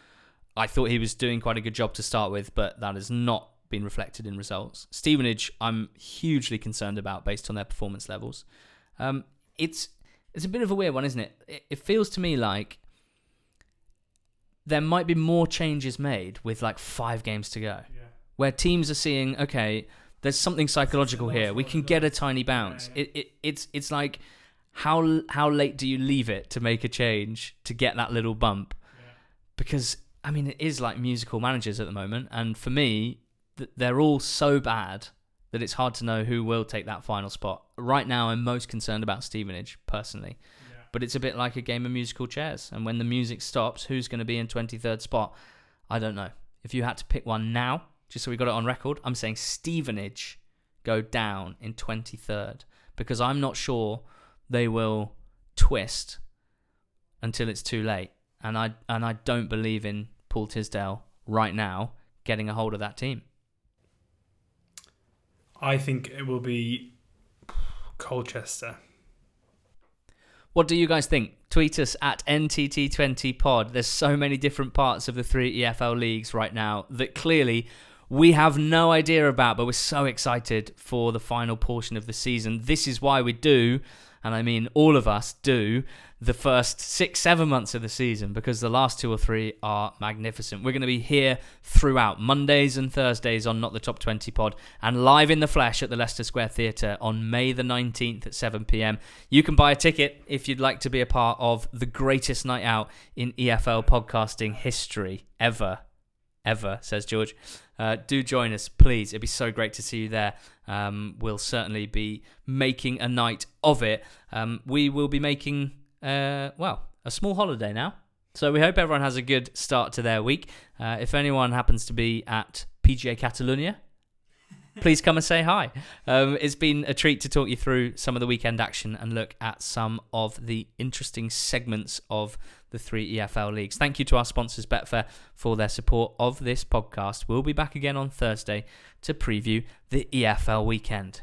I thought he was doing quite a good job to start with, but that has not been reflected in results. Stevenage, I'm hugely concerned about based on their performance levels. Um, it's it's a bit of a weird one, isn't it? it? It feels to me like there might be more changes made with like five games to go, yeah. where teams are seeing, okay, there's something psychological here. We can get a tiny bounce. Yeah, yeah. It, it it's it's like how how late do you leave it to make a change to get that little bump? Because I mean, it is like musical managers at the moment, and for me, th- they're all so bad that it's hard to know who will take that final spot. Right now, I'm most concerned about Stevenage personally, yeah. but it's a bit like a game of musical chairs, and when the music stops, who's going to be in 23rd spot? I don't know. If you had to pick one now, just so we got it on record, I'm saying Stevenage go down in 23rd because I'm not sure they will twist until it's too late and I and I don't believe in Paul Tisdale right now getting a hold of that team. I think it will be Colchester. What do you guys think? Tweet us at NTT20pod. There's so many different parts of the three EFL leagues right now that clearly we have no idea about, but we're so excited for the final portion of the season. This is why we do, and I mean all of us do, the first six, seven months of the season because the last two or three are magnificent. We're going to be here throughout Mondays and Thursdays on Not the Top 20 Pod and live in the flesh at the Leicester Square Theatre on May the 19th at 7 pm. You can buy a ticket if you'd like to be a part of the greatest night out in EFL podcasting history ever. Ever, says George. Uh, do join us, please. It'd be so great to see you there. Um, we'll certainly be making a night of it. Um, we will be making uh, well, a small holiday now. So we hope everyone has a good start to their week. Uh, if anyone happens to be at PGA Catalunya, please come and say hi. Um, it's been a treat to talk you through some of the weekend action and look at some of the interesting segments of the three EFL leagues. Thank you to our sponsors, Betfair, for their support of this podcast. We'll be back again on Thursday to preview the EFL weekend.